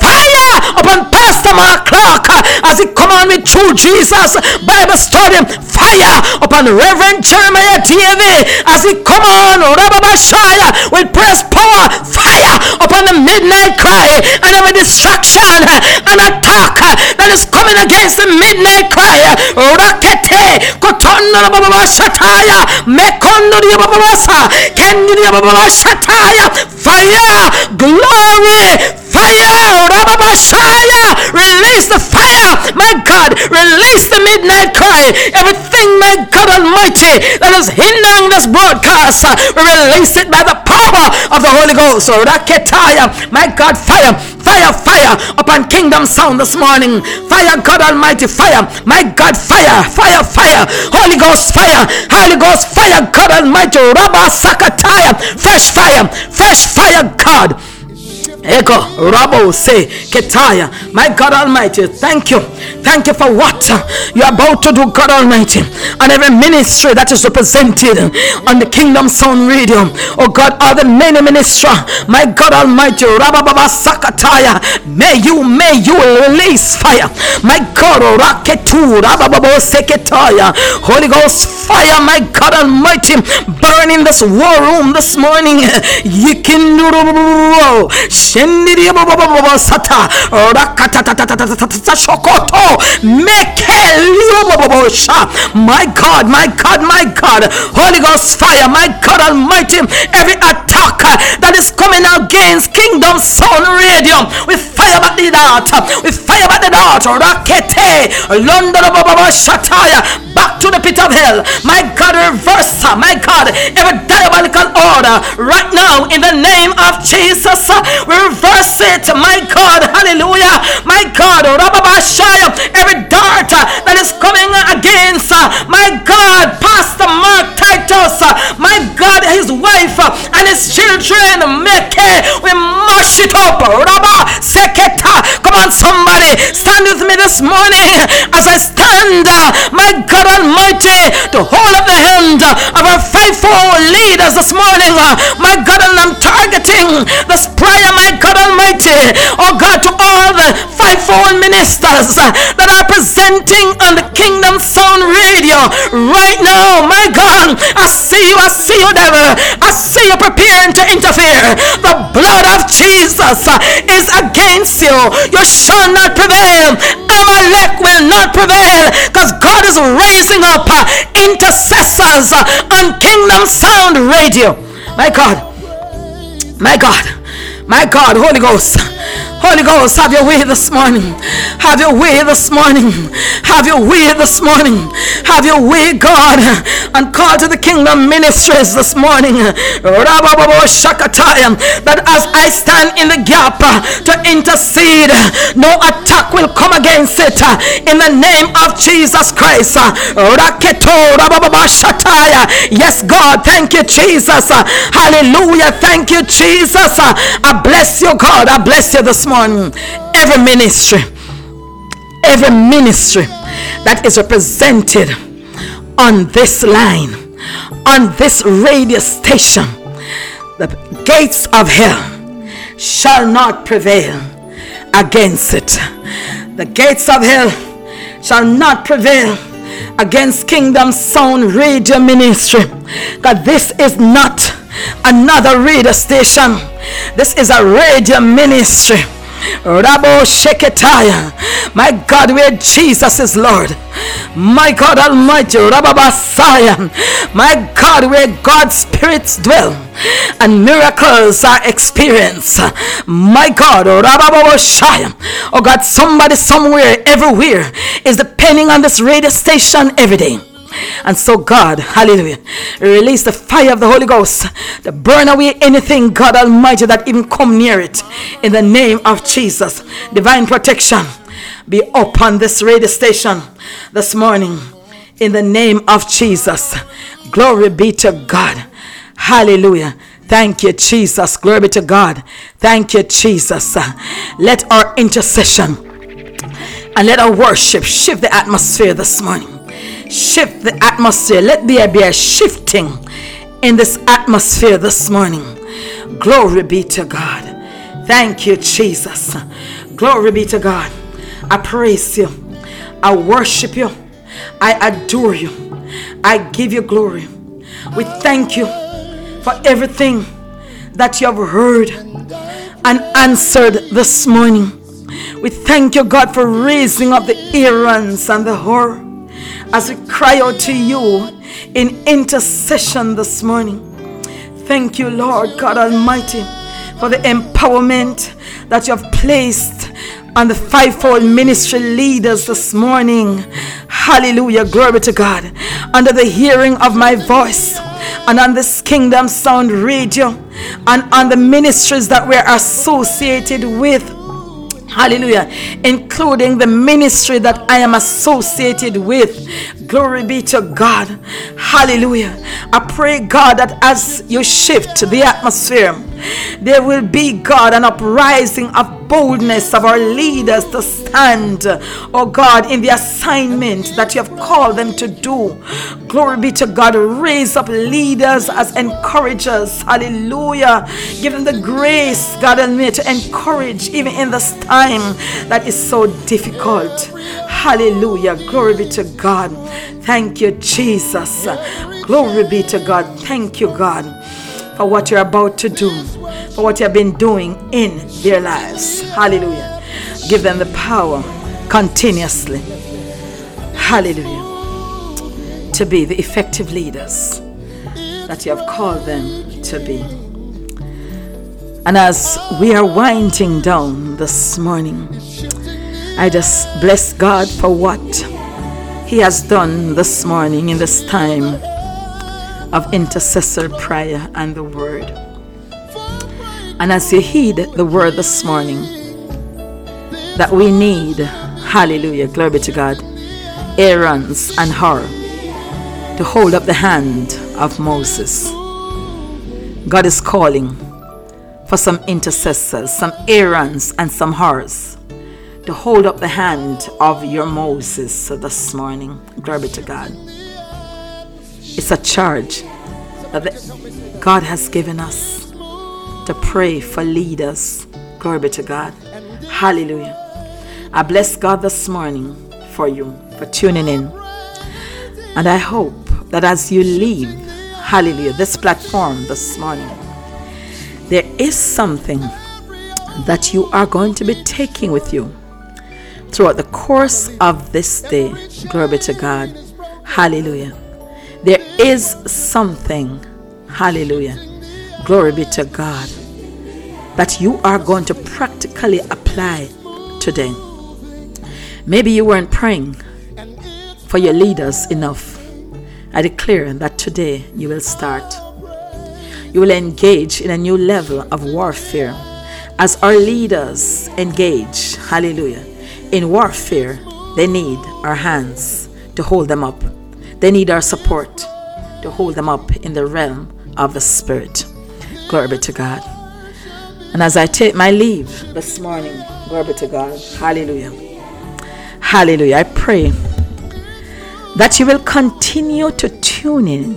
Fire upon Pastor Mark Clark, uh, as he come on with True Jesus Bible Study. Fire upon Reverend Jeremiah Davy, as he come on, Rababashaya, uh, with press power. Fire upon the midnight cry and every distraction and attack that is coming against the midnight cry. Rakete, Kotono Baba Shataya, Mekondo Baba Kendi Baba Shataya, fire, glory, fire, release the fire, my God, release the midnight cry, everything, my God Almighty, that is hindering this broadcast, we release it by the power of the Holy Ghost. My God, fire, fire, fire upon Kingdom Sound this morning. Fire, God Almighty, fire. My God, fire, fire, fire. Holy Ghost, fire. Holy Ghost, fire, God Almighty. Rabba Sakataya. Fresh fire, fresh fire, God. Ego, Rabo, say, Ketaya, my God Almighty, thank you. Thank you for what you're about to do, God Almighty, and every ministry that is represented on the Kingdom Sound Radio. Oh God, all the many ministry, my God Almighty, Rababa Sakataya, may you, may you release fire. My God, Raketu, Rababa Seketaya, Holy Ghost fire, my God Almighty, burn in this war room this morning. Yikinduru, Shendiri My God, my God, my God, Holy Ghost fire, my God Almighty, every attack that is coming against Kingdom Sound Radio, we fire back the dart, we fire back the dart, Rakete, London Shataya, back to the pit of hell. My God, reverse, my God, every diabolical order right now in the name of Jesus. We reverse it, my God, hallelujah, my God, every dart uh, that is coming against, uh, my God, Pastor Mark Titus, uh, my God, his wife and his children, make we mash it up. Come on, somebody, stand with me this morning as I stand, my God Almighty, to hold up the hand of our faithful leaders this morning, my God, and I'm targeting this prayer, my God Almighty, oh God, to all the fivefold ministers that are presenting on the Kingdom Sound Radio right now, my God, I see you, I see you, devil, I see you preparing to interfere. The blood of Jesus is against you. You shall not prevail. Amalek will not prevail because God is raising up intercessors on Kingdom Sound Radio. My God, my God, my God, Holy Ghost. Holy Ghost, have your way this morning. Have your way this morning. Have your way this morning. Have your way, God. And call to the kingdom ministries this morning. That as I stand in the gap uh, to intercede, no attack will come against it. uh, In the name of Jesus Christ. Uh. Yes, God. Thank you, Jesus. Hallelujah. Thank you, Jesus. I bless you, God. I bless you this morning. Every ministry, every ministry that is represented on this line, on this radio station, the gates of hell shall not prevail against it. The gates of hell shall not prevail against Kingdom Sound Radio Ministry. God, this is not another radio station. This is a radio ministry. Rabo Sheketaya. My God, where Jesus is Lord. My God Almighty, Rababasaya. My God, where God's spirits dwell and miracles are experienced. My God, Rababashaya. Oh God, somebody somewhere, everywhere is depending on this radio station every day. And so, God, hallelujah, release the fire of the Holy Ghost to burn away anything, God Almighty, that even come near it. In the name of Jesus, divine protection be upon this radio station this morning. In the name of Jesus, glory be to God. Hallelujah. Thank you, Jesus. Glory be to God. Thank you, Jesus. Let our intercession and let our worship shift the atmosphere this morning. Shift the atmosphere. Let there be a shifting in this atmosphere this morning. Glory be to God. Thank you, Jesus. Glory be to God. I praise you. I worship you. I adore you. I give you glory. We thank you for everything that you have heard and answered this morning. We thank you, God, for raising up the Aarons and the Hur as we cry out to you in intercession this morning. Thank you, Lord God Almighty, for the empowerment that you have placed on the fivefold ministry leaders this morning. Hallelujah. Glory to God. Under the hearing of my voice and on this Kingdom Sound Radio and on the ministries that we're associated with. Hallelujah. Including the ministry that I am associated with. Glory be to God. Hallelujah. I pray, God, that as you shift the atmosphere, there will be, God, an uprising of boldness of our leaders to stand, oh God, in the assignment that you have called them to do. Glory be to God. Raise up leaders as encouragers. Hallelujah. Give them the grace, God Almighty, to encourage even in this time that is so difficult. Hallelujah. Glory be to God. Thank you, Jesus. Glory be to God. Thank you, God, for what you're about to do, for what you have been doing in their lives. Hallelujah. Give them the power continuously. Hallelujah. To be the effective leaders that you have called them to be. And as we are winding down this morning, I just bless God for what He has done this morning in this time of intercessor prayer and the Word. And as you heed the Word this morning, that we need, hallelujah, glory be to God, Aaron's and Hur to hold up the hand of Moses. God is calling for some intercessors, some Aaron's and some Hurs to hold up the hand of your Moses this morning. Glory be to God. It's a charge that God has given us to pray for leaders. Glory be to God. Hallelujah. I bless God this morning for you, for tuning in. And I hope that as you leave, hallelujah, this platform this morning, there is something that you are going to be taking with you throughout the course of this day. Glory be to God. Hallelujah. There is something, hallelujah. Glory be to God, that you are going to practically apply today. Maybe you weren't praying for your leaders enough. I declare that today you will start. You will engage in a new level of warfare as our leaders engage, hallelujah, in warfare. They need our hands to hold them up, they need our support to hold them up in the realm of the Spirit. Glory be to God. And as I take my leave this morning, glory be to God, hallelujah. Hallelujah. I pray that you will continue to tune in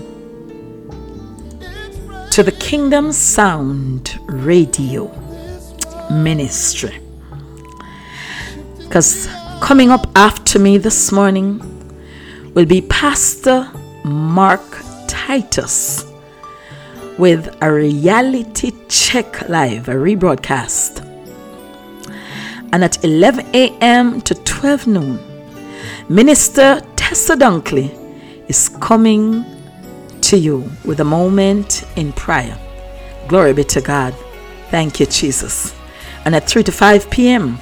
to the Kingdom Sound Radio Ministry. Because coming up after me this morning will be Pastor Mark Titus with a reality check live, a rebroadcast. And at 11 a.m. to 12 noon, Minister Tessa Dunkley is coming to you with a moment in prayer. Glory be to God. Thank you, Jesus. And at 3 to 5 p.m.,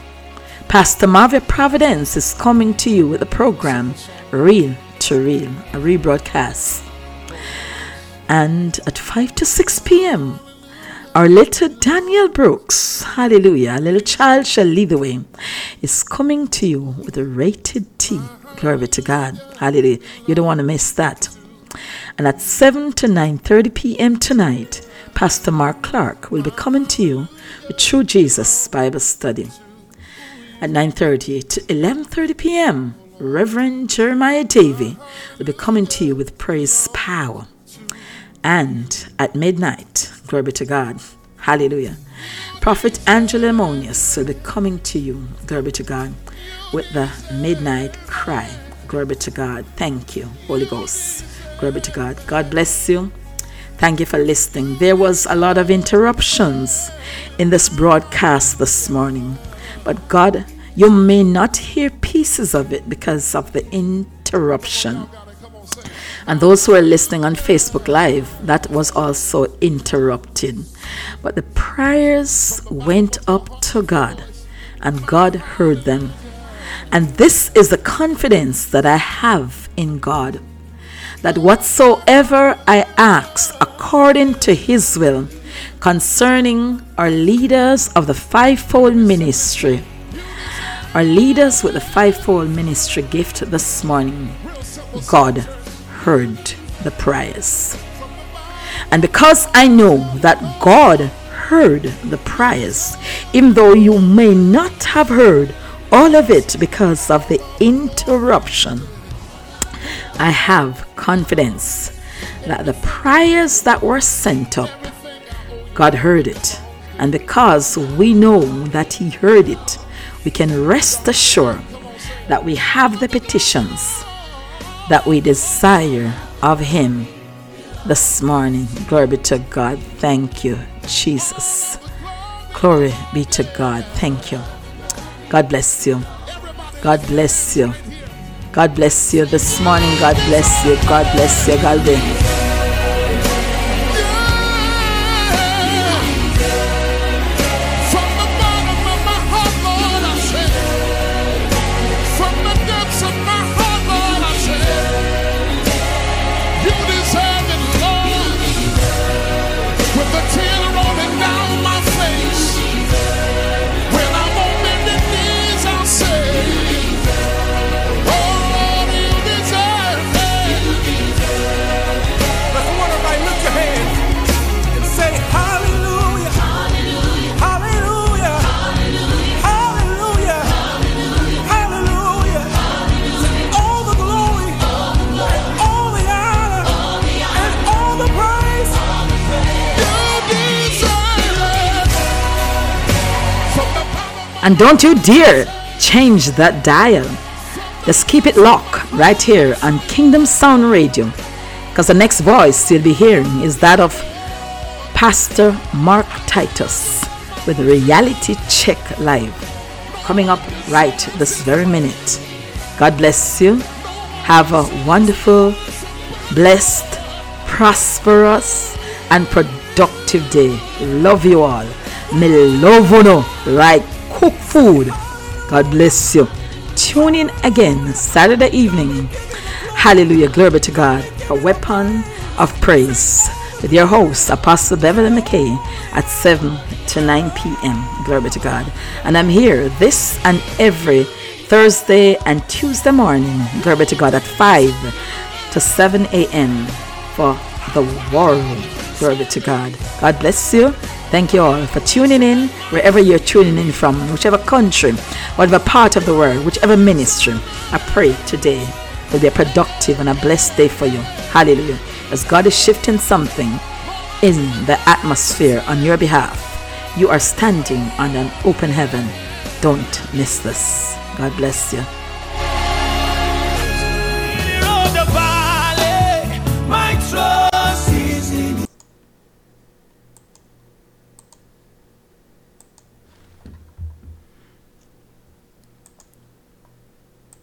Pastor Marvia Providence is coming to you with a program, Real to Real, a rebroadcast. And at 5 to 6 p.m., our little Daniel Brooks, hallelujah, a little child shall lead the way, is coming to you with a rated T. Glory be to God. Hallelujah. You don't want to miss that. And at 7 to 9:30 p.m. tonight, Pastor Mark Clark will be coming to you with True Jesus Bible Study. At 9:30 to 11:30 p.m., Reverend Jeremiah Davy will be coming to you with praise power. And at midnight, glory be to God, hallelujah. Prophet Angela Monius will be coming to you, glory be to God, with the midnight cry. Glory be to God. Thank you, Holy Ghost. Glory be to God. God bless you. Thank you for listening. There was a lot of interruptions in this broadcast this morning, but God, you may not hear pieces of it because of the interruption. And those who are listening on Facebook Live, that was also interrupted. But the prayers went up to God, and God heard them. And this is the confidence that I have in God that whatsoever I ask according to his will concerning our leaders of the fivefold ministry, our leaders with the fivefold ministry gift this morning, God heard the prayers. And because I know that God heard the prayers, even though you may not have heard all of it because of the interruption, I have confidence that the prayers that were sent up, God heard it. And because we know that He heard it, we can rest assured that we have the petitions that we desire of Him this morning. Glory be to God. Thank you, Jesus. Glory be to God. Thank you. God bless you. God bless you. God bless you this morning. God bless you. God bless you. God bless you. And don't you dare change that dial. Just keep it locked right here on Kingdom Sound Radio. Because the next voice you'll be hearing is that of Pastor Mark Titus with Reality Check Live. Coming up right this very minute. God bless you. Have a wonderful, blessed, prosperous, and productive day. Love you all. Me love like cook food. God bless you. Tune in again Saturday evening. Hallelujah. Glory to God. A weapon of praise with your host, Apostle Beverley Mckay, at 7 to 9 p.m. Glory to God. And I'm here this and every Thursday and Tuesday morning. Glory to God at 5 to 7 a.m. for the room. Glory be to God. God bless you. Thank you all for tuning in wherever you're tuning in from, whichever country, whatever part of the world, whichever ministry. I pray today will be a productive and a blessed day for you. Hallelujah. As God is shifting something in the atmosphere on your behalf, you are standing on an open heaven. Don't miss this. God bless you.